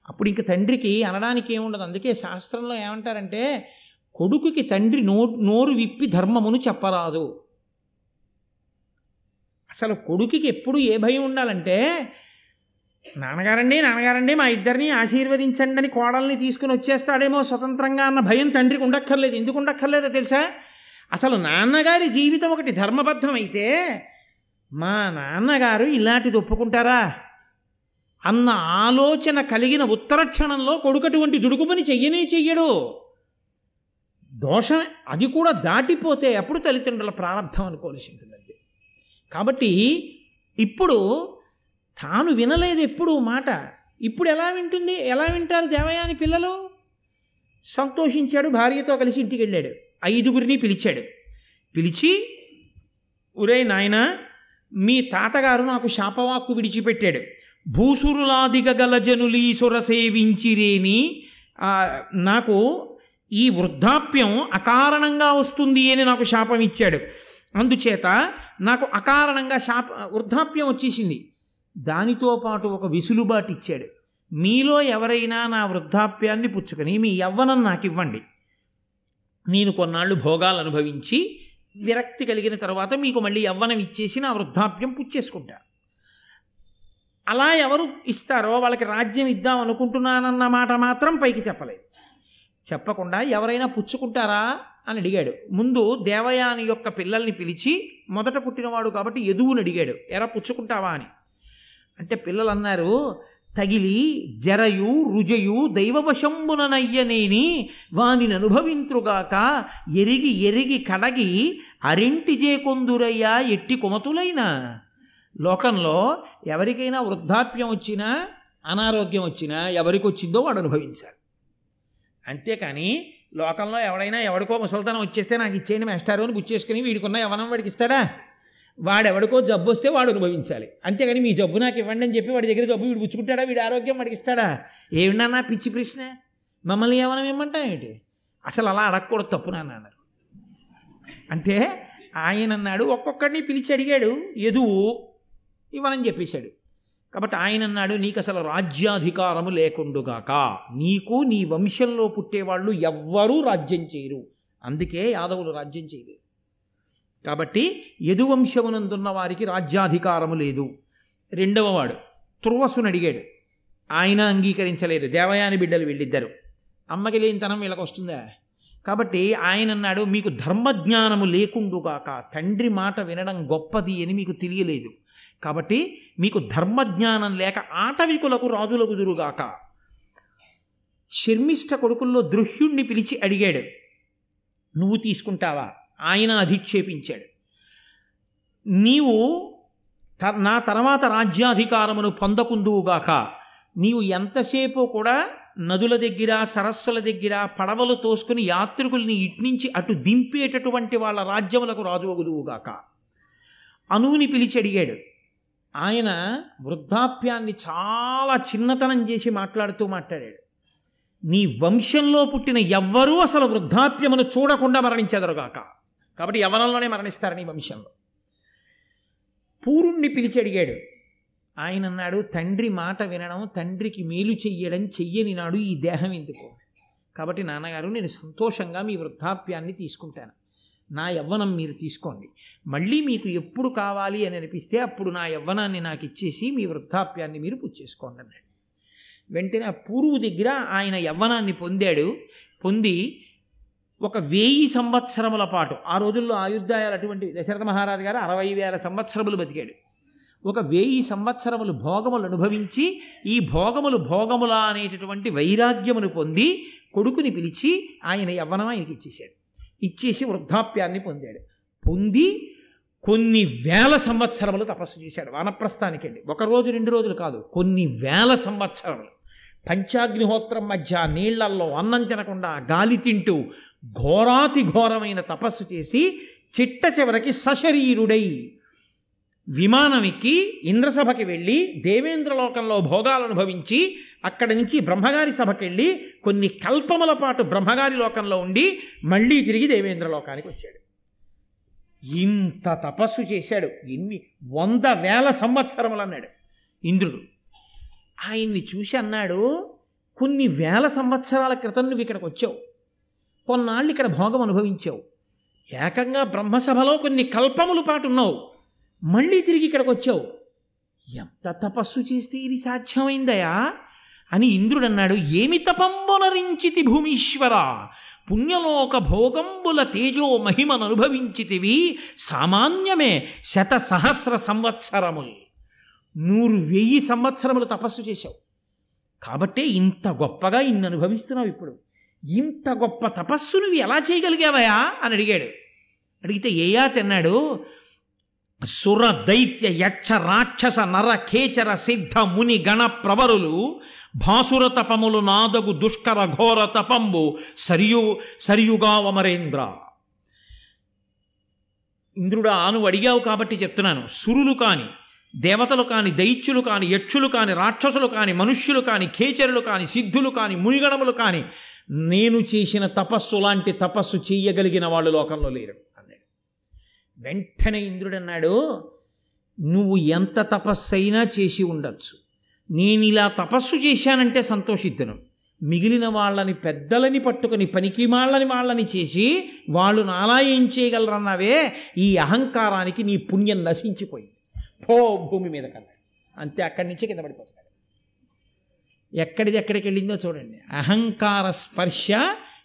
అప్పుడు ఇంక తండ్రికి అనడానికి ఏముండదు. అందుకే శాస్త్రంలో ఏమంటారంటే కొడుకుకి తండ్రి నో నోరు విప్పి ధర్మమును చెప్పరాదు. అసలు కొడుకుకి ఎప్పుడు ఏ భయం ఉండాలంటే నాన్నగారండి నాన్నగారండి మా ఇద్దరిని ఆశీర్వదించండి అని కోడల్ని తీసుకుని వచ్చేస్తాడేమో స్వతంత్రంగా అన్న భయం తండ్రికి ఉండక్కర్లేదు. ఎందుకు ఉండక్కర్లేదో తెలుసా? అసలు నాన్నగారి జీవితం ఒకటి ధర్మబద్ధమైతే మా నాన్నగారు ఇలాంటిది ఒప్పుకుంటారా? అన్న ఆలోచన కలిగిన ఉత్తర క్షణంలో కొడుకటువంటి దుడుకుమని చెయ్యనే చెయ్యడు. దోషం అది కూడా దాటిపోతే అప్పుడు తల్లిదండ్రుల ప్రారంభం అనుకోవాల్సి ఉంటుంది కాబట్టి ఇప్పుడు తాను వినలేదు ఎప్పుడు మాట. ఇప్పుడు ఎలా వింటుంది? ఎలా వింటారు దేవయాని పిల్లలు? సంతోషించాడు భార్యతో కలిసి ఇంటికి వెళ్ళాడు. ఐదుగురిని పిలిచాడు. పిలిచి ఉరే నాయన మీ తాతగారు నాకు శాపవాక్కు విడిచిపెట్టాడు. భూసురులాదిగ గల జనులీసుర సేవించిరేని నాకు ఈ వృద్ధాప్యం అకారణంగా వస్తుంది అని నాకు శాపం ఇచ్చాడు. అందుచేత నాకు అకారణంగా శాప వృద్ధాప్యం వచ్చేసింది. దానితో పాటు ఒక విసులుబాటు ఇచ్చాడు. మీలో ఎవరైనా నా వృద్ధాప్యాన్ని పుచ్చుకొని మీ యవ్వనం నాకు ఇవ్వండి. నేను కొన్నాళ్ళు భోగాలు అనుభవించి విరక్తి కలిగిన తర్వాత మీకు మళ్ళీ యవ్వనం ఇచ్చేసి నా వృద్ధాప్యం పుచ్చేసుకుంటా. అలా ఎవరు ఇస్తారో వాళ్ళకి రాజ్యం ఇద్దాం అనుకుంటున్నానన్న మాట మాత్రం పైకి చెప్పలేదు. చెప్పకుండా ఎవరైనా పుచ్చుకుంటారా అని అడిగాడు. ముందు దేవయాని యొక్క పిల్లల్ని పిలిచి మొదట పుట్టినవాడు కాబట్టి ఎదువుని అడిగాడు. ఎరా పుచ్చుకుంటావా అని. అంటే పిల్లలు అన్నారు తగిలి జరయు రుజయు దైవవశంబుననయ్యనేని వానిని అనుభవింతురుగాక ఎరిగి ఎరిగి కడగి అరింటి జేకొందురయ్యా ఎట్టి కుమతులైన. లోకంలో ఎవరికైనా వృద్ధాప్యం వచ్చినా అనారోగ్యం వచ్చినా ఎవరికి వచ్చిందో వాడు అనుభవించాలి అంతేకాని లోకంలో ఎవడైనా ఎవడికో ముసల్తనం వచ్చేస్తే నాకు ఇచ్చేయండి మేస్టారు అని బుచ్చేసుకుని వీడికున్న యవనం వాడికి ఇస్తాడా వాడెవడికో జబ్బు వస్తే వాడు అనుభవించాలి. అంతేగాని మీ జబ్బు నాకు ఇవ్వండి అని చెప్పి వాడి దగ్గర జబ్బు వీడు పుచ్చుకుంటాడా వీడి ఆరోగ్యం వాడికి ఇస్తాడా? ఏమిటన్నా పిచ్చి ప్రశ్న? మమ్మల్ని ఏమైనా ఇమ్మంటా ఏంటి అసలు అలా అడగకూడదు తప్పు నాన్న అన్నారు. అంటే ఆయన అన్నాడు ఒక్కొక్కడిని పిలిచి అడిగాడు ఎదువు ఇవ్వనని చెప్పేశాడు. కాబట్టి ఆయన అన్నాడు నీకు అసలు రాజ్యాధికారము లేకుండుగాక నీకు నీ వంశంలో పుట్టేవాళ్ళు ఎవ్వరూ రాజ్యం చేయరు. అందుకే యాదవులు రాజ్యం చేయలేదు. కాబట్టి యదువంశమునందున్న వారికి రాజ్యాధికారము లేదు. రెండవ వాడు తుర్వసుని అడిగాడు. ఆయన అంగీకరించలేదు. దేవయాని బిడ్డలు వీళ్ళిద్దరు. అమ్మకి లేనితనం వీళ్ళకి వస్తుందా? కాబట్టి ఆయన అన్నాడు మీకు ధర్మజ్ఞానము లేకుండుగాక తండ్రి మాట వినడం గొప్పది అని మీకు తెలియలేదు. కాబట్టి మీకు ధర్మజ్ఞానం లేక ఆటవికులకు రాజులకు దురుగాక శర్మిష్ట కొడుకుల్లో దృహ్యుణ్ణి పిలిచి అడిగాడు నువ్వు తీసుకుంటావా? ఆయన అధిక్షేపించాడు. నీవు త- నా తర్వాత రాజ్యాధికారమును పొందకుందువుగాక నీవు ఎంతసేపు కూడా నదుల దగ్గర సరస్సుల దగ్గర పడవలు తోసుకుని యాత్రికుల్ని ఇట్నుంచి అటు దింపేటటువంటి వాళ్ళ రాజ్యములకు రాజువగుదువుగాక. అనువుని పిలిచి అడిగాడు. ఆయన వృద్ధాప్యాన్ని చాలా చిన్నతనం చేసి మాట్లాడుతూ మాట్లాడాడు. నీ వంశంలో పుట్టిన ఎవ్వరూ అసలు వృద్ధాప్యమును చూడకుండా మరణించెదరుగాక. కాబట్టి యవనంలోనే మరణిస్తారు నీ వంశంలో. పూరుణ్ణి పిలిచి అడిగాడు. ఆయన అన్నాడు తండ్రి మాట వినడం తండ్రికి మేలు చెయ్యడం చెయ్యని నాడు ఈ దేహం ఎందుకు? కాబట్టి నాన్నగారు నేను సంతోషంగా మీ వృద్ధాప్యాన్ని తీసుకుంటాను. నా యవ్వనం మీరు తీసుకోండి. మళ్ళీ మీకు ఎప్పుడు కావాలి అని అనిపిస్తే అప్పుడు నా యవ్వనాన్ని నాకు ఇచ్చేసి మీ వృద్ధాప్యాన్ని మీరు పుచ్చేసుకోండి అన్నాడు. వెంటనే ఆ పూర్వు దగ్గర ఆయన యవ్వనాన్ని పొందాడు. పొంది ఒక వెయ్యి సంవత్సరముల పాటు ఆ రోజుల్లో ఆయుర్దాయాలు అటువంటి దశరథ మహారాజు గారు అరవై వేల సంవత్సరములు బతికాడు. ఒక వెయ్యి సంవత్సరములు భోగములు అనుభవించి ఈ భోగములు భోగములా అనేటటువంటి వైరాగ్యమును పొంది కొడుకుని పిలిచి ఆయన యవ్వనం ఆయనకి ఇచ్చేశాడు. ఇచ్చేసి వృద్ధాప్యాన్ని పొందాడు. పొంది కొన్ని వేల సంవత్సరములు తపస్సు చేశాడు. వానప్రస్థానికి వెళ్ళి ఒక రోజు రెండు రోజులు కాదు కొన్ని వేల సంవత్సరములు. పంచాగ్నిహోత్రం మధ్య నీళ్ళల్లో అన్నం తినకుండా గాలి తింటూ ఘోరాతి ఘోరమైన తపస్సు చేసి చిట్ట చివరికి సశరీరుడై విమానమిక్కి ఇంద్రసభకి వెళ్ళి దేవేంద్రలోకంలో భోగాలు అనుభవించి అక్కడి నుంచి బ్రహ్మగారి సభకి వెళ్ళి కొన్ని కల్పముల పాటు బ్రహ్మగారి లోకంలో ఉండి మళ్ళీ తిరిగి దేవేంద్రలోకానికి వచ్చాడు. ఇంత తపస్సు చేశాడు. ఎన్ని వంద వేల సంవత్సరములు అన్నాడు ఇంద్రుడు. ఆయన్ని చూసి అన్నాడు కొన్ని వేల సంవత్సరాల క్రితం నువ్వు ఇక్కడికి వచ్చావు. కొన్నాళ్ళు ఇక్కడ భోగం అనుభవించావు ఏకంగా బ్రహ్మసభలో కొన్ని కల్పముల పాటు ఉన్నావు మళ్ళీ తిరిగి ఇక్కడికి వచ్చావు ఎంత తపస్సు చేస్తే ఇది సాధ్యమైందయా? అని ఇంద్రుడు అన్నాడు ఏమి తపంబునరించితి భూమీశ్వర? పుణ్యలోక భోగంబుల తేజో మహిమను అనుభవించితివి సామాన్యమే శత సహస్ర సంవత్సరములు. నూరు వెయ్యి సంవత్సరములు తపస్సు చేశావు. కాబట్టే ఇంత గొప్పగా ఇన్ని అనుభవిస్తున్నావు ఇప్పుడు ఇంత గొప్ప తపస్సు నువ్వు ఎలా చేయగలిగావయా అని అడిగాడు. అడిగితే ఏయా తిన్నాడు? సుర దైత్య యక్ష రాక్షస నర కేచర సిద్ధ ముని గణ ప్రవరులు భాసుర తపములు నాదగు దుష్కర ఘోర తపంబు సరియు సరియుగా అమరేంద్ర ఇంద్రుడా నువ్వు అడిగావు కాబట్టి చెప్తున్నాను. సురులు కాని దేవతలు కాని దైత్యులు కాని యక్షులు కాని రాక్షసులు కాని మనుష్యులు కాని ఖేచరులు కాని సిద్ధులు కాని మునిగణములు కాని నేను చేసిన తపస్సు లాంటి తపస్సు చేయగలిగిన వాళ్ళు లోకంలో లేరు అన్నాడు. వెంటనే ఇంద్రుడు అన్నాడు నువ్వు ఎంత తపస్సు అయినా చేసి ఉండొచ్చు. నేను ఇలా తపస్సు చేశానంటే సంతోషిద్దును మిగిలిన వాళ్ళని పెద్దలని పట్టుకుని పనికి మాళ్ళని వాళ్ళని చేసి వాళ్ళు నాలా ఏం చేయగలరన్నావే? ఈ అహంకారానికి నీ పుణ్యం నశించిపోయింది. పో భూమి మీద కన్నాడు. అంతే అక్కడి నుంచి కింద పడిపోతున్నాడు. ఎక్కడిది ఎక్కడికి వెళ్ళిందో చూడండి. అహంకార స్పర్శ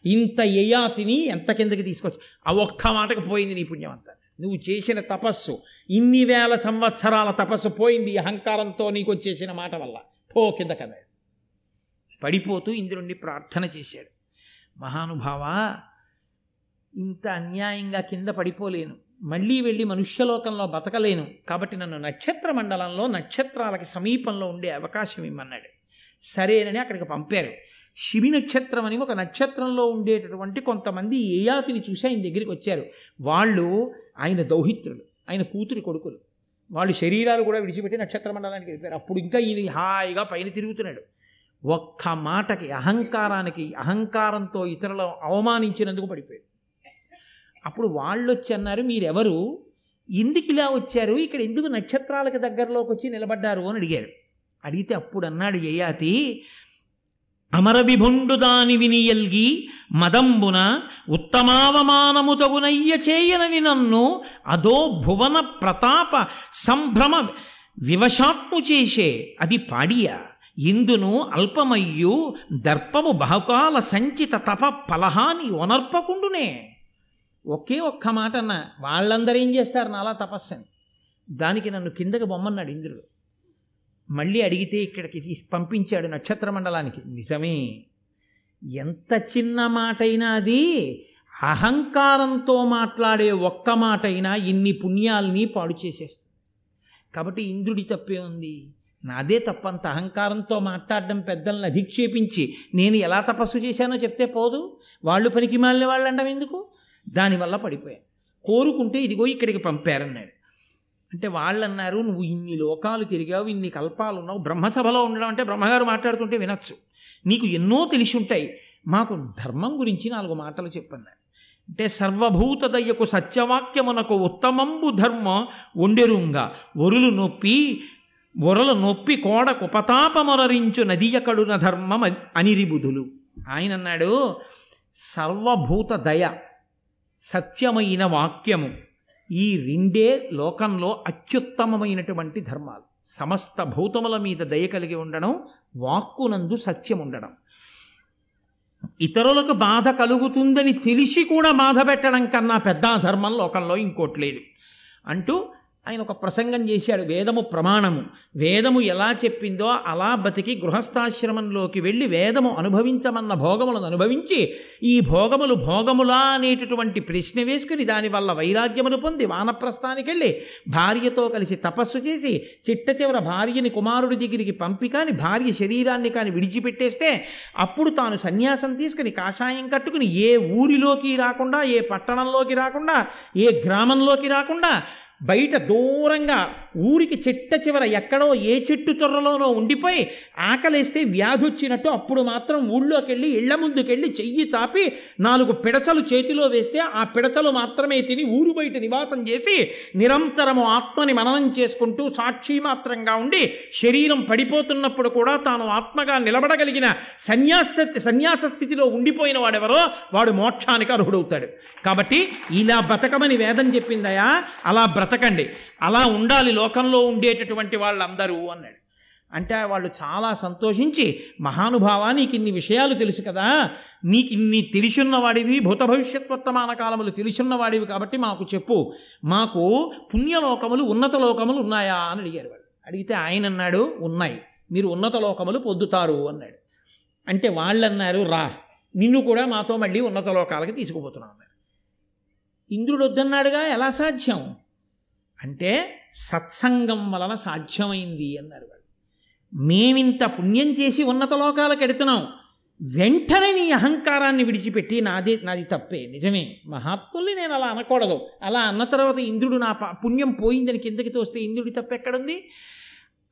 ఇంత యయాతిని ఎంత కిందకి తీసుకొచ్చు ఆ ఒక్క మాటకు పోయింది నీ పుణ్యం అంతా. నువ్వు చేసిన తపస్సు ఇన్ని వేల సంవత్సరాల తపస్సు పోయింది అహంకారంతో నీకు వచ్చేసిన మాట వల్ల. పో కింద కదా పడిపోతూ ఇంద్రుణ్ణి ప్రార్థన చేశాడు. మహానుభావ ఇంత అన్యాయంగా కింద పడిపోలేను. మళ్ళీ వెళ్ళి మనుష్యలోకంలో బతకలేను. కాబట్టి నన్ను నక్షత్ర మండలంలో నక్షత్రాలకి సమీపంలో ఉండే అవకాశం ఇమ్మన్నాడు. సరేనని అక్కడికి పంపారు. శివి నక్షత్రం అని ఒక నక్షత్రంలో ఉండేటటువంటి కొంతమంది ఏయాతిని చూసి ఆయన దగ్గరికి వచ్చారు. వాళ్ళు ఆయన దౌహిత్రులు ఆయన కూతురి కొడుకులు. వాళ్ళు శరీరాలు కూడా విడిచిపెట్టి నక్షత్ర మండలానికి వెళ్ళిపోయారు. అప్పుడు ఇంకా ఇది హాయిగా పైన తిరుగుతున్నాడు. ఒక్క మాటకి అహంకారానికి అహంకారంతో ఇతరులు అవమానించినందుకు పడిపోయాడు. అప్పుడు వాళ్ళు వచ్చి అన్నారు మీరెవరు? ఎందుకు ఇలా వచ్చారు? ఇక్కడ ఎందుకు నక్షత్రాలకు దగ్గరలోకి వచ్చి నిలబడ్డారు? అని అడిగారు. అడిగితే అప్పుడు అన్నాడు యయాతి అమరవిభుండు దాని వినియల్గి మదంబున ఉత్తమావమానము తగునయ్య చేయనని నన్ను అదో భువన ప్రతాప సంభ్రమ వివశాత్ము చేసే అది పాడియ ఇందును అల్పమయ్యు దర్పము బహుకాల సంచిత తప ఫలహాని ఒనర్పకుండునే ఒకే ఒక్క మాట అన్న వాళ్ళందరూ ఏం చేస్తారు? నాలా తపస్సని. దానికి నన్ను కిందకి బొమ్మన్నాడు ఇంద్రుడు. మళ్ళీ అడిగితే ఇక్కడికి పంపించాడు నక్షత్ర మండలానికి. నిజమే. ఎంత చిన్న మాటైనా అది అహంకారంతో మాట్లాడే ఒక్క మాటైనా ఇన్ని పుణ్యాల్ని పాడు చేసేస్తుంది. కాబట్టి ఇంద్రుడి తప్పే ఉంది. నాదే తప్పంత అహంకారంతో మాట్లాడడం పెద్దల్ని అధిక్షేపించి నేను ఎలా తపస్సు చేశానో చెప్తే పోదు. వాళ్ళు పనికి మాలిన వాళ్ళు అంటాం ఎందుకు? దానివల్ల పడిపోయాను కోరుకుంటే ఇదిగో ఇక్కడికి పంపారన్నాడు. అంటే వాళ్ళు అన్నారు నువ్వు ఇన్ని లోకాలు తిరిగావు ఇన్ని కల్పాలు ఉన్నావు బ్రహ్మసభలో ఉండడం అంటే బ్రహ్మగారు మాట్లాడుతుంటే వినొచ్చు. నీకు ఎన్నో తెలిసి ఉంటాయి మాకు ధర్మం గురించి నాలుగు మాటలు చెప్పన్నారు. అంటే సర్వభూత దయ్యకు సత్యవాక్యమునకు ఉత్తమంబు ధర్మ ఒండెరుంగా. ఒరులు నొప్పి ఒరలు నొప్పి కోడకు పతాపమొరరించు నదియకడున ధర్మం అనిరిబుధులు. ఆయన అన్నాడు సర్వభూత దయ సత్యమైన వాక్యము. ఈ రెండే లోకంలో అత్యుత్తమమైనటువంటి ధర్మాలు. సమస్త భూతముల మీద దయ కలిగి ఉండడం వాక్కునందు సత్యం ఉండడం ఇతరులకు బాధ కలుగుతుందని తెలిసి కూడా బాధ పెట్టడం కన్నా పెద్ద ధర్మం లోకంలో ఇంకోటి లేదు. అంటూ ఆయన ఒక ప్రసంగం చేశాడు వేదము ప్రమాణము. వేదము ఎలా చెప్పిందో అలా బతికి గృహస్థాశ్రమంలోకి వెళ్ళి వేదము అనుభవించమన్న భోగములను అనుభవించి ఈ భోగములు భోగములా అనేటటువంటి ప్రశ్న వేసుకుని దానివల్ల వైరాగ్యమును పొంది వానప్రస్థానికి వెళ్ళి భార్యతో కలిసి తపస్సు చేసి చిట్ట చివర భార్యని కుమారుడి దగ్గరికి పంపి కాని భార్య శరీరాన్ని కాని విడిచిపెట్టేస్తే అప్పుడు తాను సన్యాసం తీసుకుని కాషాయం కట్టుకుని ఏ ఊరిలోకి రాకుండా ఏ పట్టణంలోకి రాకుండా ఏ గ్రామంలోకి రాకుండా బయట దూరంగా ఊరికి చెట్ట చివర ఎక్కడో ఏ చెట్టు తొర్రలోనో ఉండిపోయి ఆకలేస్తే వ్యాధి వచ్చినట్టు అప్పుడు మాత్రం ఊళ్ళోకి వెళ్ళి ఇళ్ళ ముందుకెళ్ళి చెయ్యి చాపి నాలుగు పిడచలు చేతిలో వేస్తే ఆ పిడచలు మాత్రమే తిని ఊరు బయట నివాసం చేసి నిరంతరము ఆత్మని మననం చేసుకుంటూ సాక్షి మాత్రంగా ఉండి శరీరం పడిపోతున్నప్పుడు కూడా తాను ఆత్మగా నిలబడగలిగిన సన్యాస సన్యాస స్థితిలో ఉండిపోయిన వాడెవరో వాడు మోక్షానికి అర్హుడవుతాడు. కాబట్టి ఇలా బ్రతకమని వేదం చెప్పిందయా? అలా బ్రతకండి. అలా ఉండాలి లోకంలో ఉండేటటువంటి వాళ్ళందరూ అన్నాడు. అంటే వాళ్ళు చాలా సంతోషించి మహానుభావ నీకు ఇన్ని విషయాలు తెలుసు కదా నీకు ఇన్ని తెలిసున్నవాడివి భూత భవిష్యత్వర్తమాన కాలములు తెలిసిన్నవాడివి కాబట్టి మాకు చెప్పు మాకు పుణ్యలోకములు ఉన్నత లోకములు ఉన్నాయా అని అడిగారు వాళ్ళు. అడిగితే ఆయన అన్నాడు ఉన్నాయి. మీరు ఉన్నత లోకములు పొద్దుతారు అన్నాడు. అంటే వాళ్ళన్నారు రా నిన్ను కూడా మాతో మళ్ళీ ఉన్నత లోకాలకి తీసుకుపోతున్నాం అన్నారు ఇంద్రుడు వద్దన్నాడుగా ఎలా సాధ్యం? అంటే సత్సంగం వలన సాధ్యమైంది అన్నారు వాళ్ళు మేమింత పుణ్యం చేసి ఉన్నత లోకాలకు ఎడుతున్నాం వెంటనే నీ అహంకారాన్ని విడిచిపెట్టి నాది నాది తప్పే. నిజమే. మహాత్ముల్ని నేను అలా అనకూడదు. అలా అన్న తర్వాత ఇంద్రుడు నా పుణ్యం పోయిందని కిందకి తోస్తే ఇంద్రుడి తప్ప ఎక్కడుంది?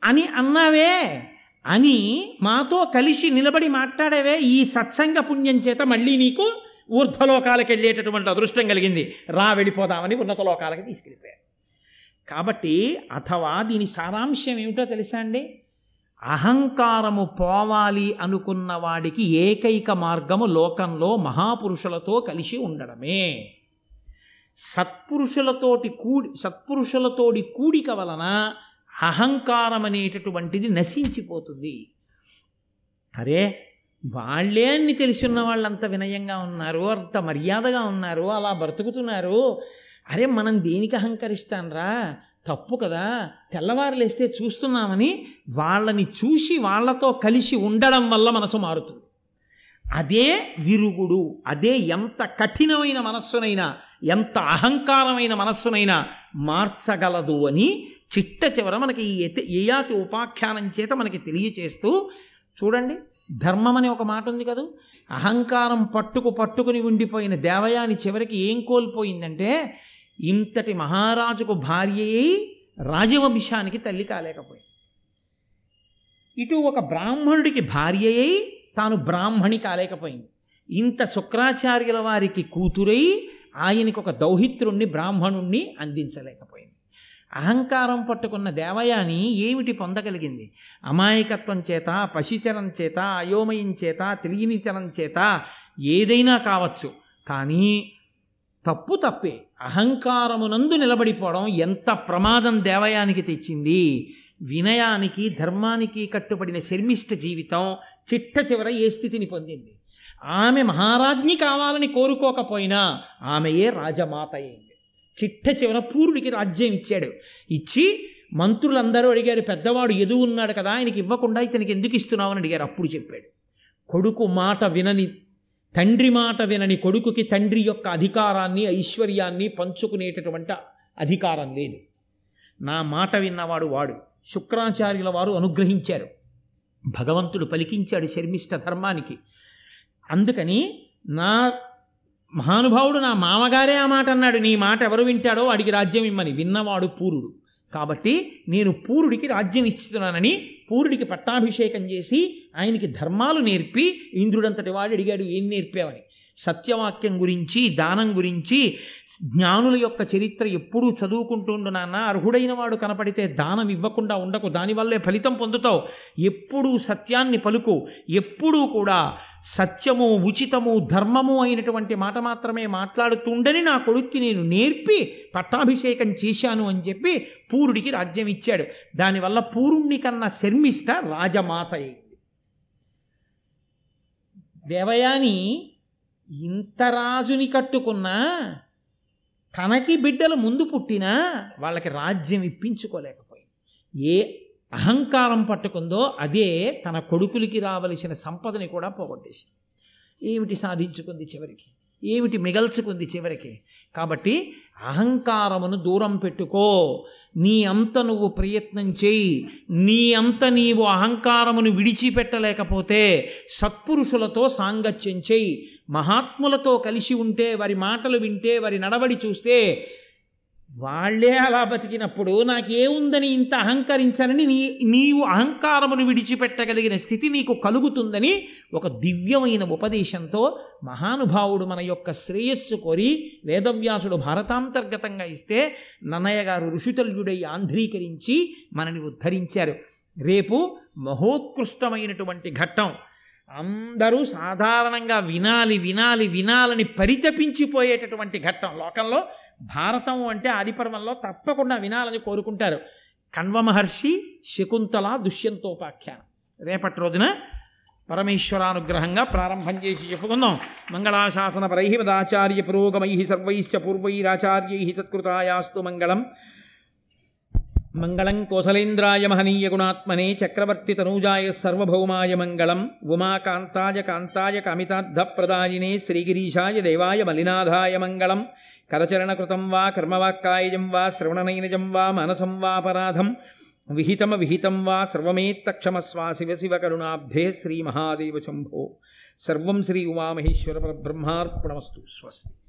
అని అన్నావే. అని మాతో కలిసి నిలబడి మాట్లాడేవే. ఈ సత్సంగ పుణ్యం చేత మళ్ళీ నీకు ఊర్ధ్వలోకాలకు వెళ్ళేటటువంటి అదృష్టం కలిగింది. రా వెళ్ళిపోదామని ఉన్నత లోకాలకి తీసుకెళ్ళిపోయాడు కాబట్టి అథవా దీని సారాంశం ఏమిటో తెలుసా అండి? అహంకారము పోవాలి అనుకున్న వాడికి ఏకైక మార్గము లోకంలో మహాపురుషులతో కలిసి ఉండడమే. సత్పురుషులతోటి కూడి సత్పురుషులతోటి కూడిక వలన అహంకారం అనేటటువంటిది నశించిపోతుంది. అరే వాళ్ళే అన్ని తెలిసిన వాళ్ళు అంత వినయంగా ఉన్నారు అంత మర్యాదగా ఉన్నారు అలా బ్రతుకుతున్నారు అరే మనం దేనికి అహంకరిస్తానరా? తప్పు కదా. తెల్లవారులేస్తే చూస్తున్నామని వాళ్ళని చూసి వాళ్ళతో కలిసి ఉండడం వల్ల మనసు మారుతుంది. అదే విరుగుడు అదే ఎంత కఠినమైన మనస్సునైనా ఎంత అహంకారమైన మనస్సునైనా మార్చగలదు అని చిట్ట చివర మనకి ఈ ఏయాతి యయాతి ఉపాఖ్యానం చేత మనకి తెలియచేస్తూ చూడండి ధర్మం అనే ఒక మాట ఉంది కదా. అహంకారం పట్టుకు పట్టుకుని ఉండిపోయిన దేవయాని చివరికి ఏం కోల్పోయిందంటే ఇంతటి మహారాజుకు భార్య అయి రాజవంశానికి తల్లి కాలేకపోయింది. ఇటు ఒక బ్రాహ్మణుడికి భార్య అయి తాను బ్రాహ్మణి కాలేకపోయింది. ఇంత శుక్రాచార్యుల వారికి కూతురై ఆయనకు ఒక దౌహిత్రుణ్ణి బ్రాహ్మణుణ్ణి అందించలేకపోయింది. అహంకారం పట్టుకున్న దేవయాని ఏమిటి పొందగలిగింది? అమాయకత్వం చేత పశిచరం చేత అయోమయం చేత తెలియనిచరం చేత ఏదైనా కావచ్చు. కానీ తప్పు తప్పే. అహంకారమునందు నిలబడిపోవడం ఎంత ప్రమాదం దేవయానికి తెచ్చింది. వినయానికి ధర్మానికి కట్టుబడిన శర్మిష్ట జీవితం చిట్ట చివర ఏ స్థితిని పొందింది? ఆమె మహారాజ్ఞి కావాలని కోరుకోకపోయినా ఆమెయే రాజమాత అయింది? చిట్ట చివర పూర్వుడికి రాజ్యం ఇచ్చాడు. ఇచ్చి మంత్రులందరూ అడిగారు పెద్దవాడు ఎదువు ఉన్నాడు కదా ఆయనకి ఇవ్వకుండా ఇతనికి ఎందుకు ఇస్తున్నావు? అని అడిగారు. అప్పుడు చెప్పాడు. కొడుకు మాట వినని తండ్రి మాట వినని కొడుకుకి తండ్రి యొక్క అధికారాన్ని ఐశ్వర్యాన్ని పంచుకునేటటువంటి అధికారం లేదు. నా మాట విన్నవాడు వాడు. శుక్రాచార్యుల వారు అనుగ్రహించారు. భగవంతుడు పలికించాడు శర్మిష్ట ధర్మానికి. అందుకని నా మహానుభావుడు నా మామగారే ఆ మాట అన్నాడు. నీ మాట ఎవరు వింటాడో వాడికి రాజ్యం ఇమ్మని. విన్నవాడు పూరుడు. కాబట్టి నేను పూరుడికి రాజ్యం ఇస్తున్నానని పూరుడికి పట్టాభిషేకం చేసి ఆయనకి ధర్మాలు నేర్పి ఇంద్రుడంతటి వాడు అడిగాడు ఏం నేర్పావని? సత్యవాక్యం గురించి దానం గురించి జ్ఞానుల యొక్క చరిత్ర ఎప్పుడూ చదువుకుంటుండు నాన్న. అర్హుడైన వాడు కనపడితే దానం ఇవ్వకుండా ఉండకు. దానివల్లే ఫలితం పొందుతావు. ఎప్పుడూ సత్యాన్ని పలుకు. ఎప్పుడూ కూడా సత్యము ఉచితము ధర్మము అయినటువంటి మాట మాత్రమే మాట్లాడుతుండని నా కొడుక్కి నేను నేర్పి పట్టాభిషేకం చేశాను అని చెప్పి పూరుడికి రాజ్యం ఇచ్చాడు. దానివల్ల పూరుణ్ణి కన్నా శర్మిష్ట రాజమాత అయింది. దేవయాని ఇంత రాజుని కట్టుకున్నా తనకి బిడ్డలు ముందు పుట్టినా వాళ్ళకి రాజ్యం ఇప్పించుకోలేకపోయింది. ఏ అహంకారం పట్టుకుందో అదే తన కొడుకులకి రావలసిన సంపదని కూడా పోగొట్టేసింది. ఏమిటి సాధించుకుంది చివరికి? ఏమిటి మిగల్చుకుంది చివరికి? కాబట్టి అహంకారమును దూరం పెట్టుకో. నీ అంత నువ్వు ప్రయత్నం చేయి. నీ అంత నీవు అహంకారమును విడిచిపెట్టలేకపోతే సత్పురుషులతో సాంగత్యం చేయి. మహాత్ములతో కలిసి ఉంటే వారి మాటలు వింటే వారి నడవడి చూస్తే వాళ్ళే అలా బతికినప్పుడు నాకేముందని ఇంత అహంకరించాలని నీ నీవు అహంకారమును విడిచిపెట్టగలిగిన స్థితి నీకు కలుగుతుందని ఒక దివ్యమైన ఉపదేశంతో మహానుభావుడు మన యొక్క శ్రేయస్సు కోరి వేదవ్యాసుడు భారతాంతర్గతంగా ఇస్తే నన్నయ్య గారు ఋషితల్యుడై ఆంధ్రీకరించి మనని ఉద్ధరించారు. రేపు మహోత్కృష్టమైనటువంటి ఘట్టం అందరూ సాధారణంగా వినాలి వినాలి వినాలని పరితపించిపోయేటటువంటి ఘట్టం. లోకంలో భారతం అంటే ఆదిపర్వంలో తప్పకుండా వినాలని కోరుకుంటారు. కణ్వ మహర్షి శకుంతల దుష్యంతోపాఖ్యానం. రేపటి రోజున పరమేశ్వరానుగ్రహంగా ప్రారంభం చేసి చెప్పుకుందాం. మంగళాశాసన పరై మదాచార్య పురోగమై సర్వైశ్చ పూర్వైరాచార్యై సత్కృతాయాస్తు మంగళం. మంగళం కోసలేంద్రాయ మహనీయ గుణాత్మనే చక్రవర్తి తనూజాయ సర్వభౌమాయ మంగళం ఉమాకాంతాయ కాంతాయ కామితార్థప్రదాయినే శ్రీగిరీషాయ దేవాయ మలినాథాయ మంగళం కరచరణకృతం వా కర్మవాక్కాయజం వా శ్రవణనైనజం వా మనసం వాపరాధం విహితమ విహితం వా సర్వమేత్తక్షమస్వా శివ శివ కరుణాబ్ధే శ్రీ మహాదేవ శంభో. సర్వం శ్రీ ఉమామహేశ్వర పరబ్రహ్మార్పణమస్తు. స్వస్తి.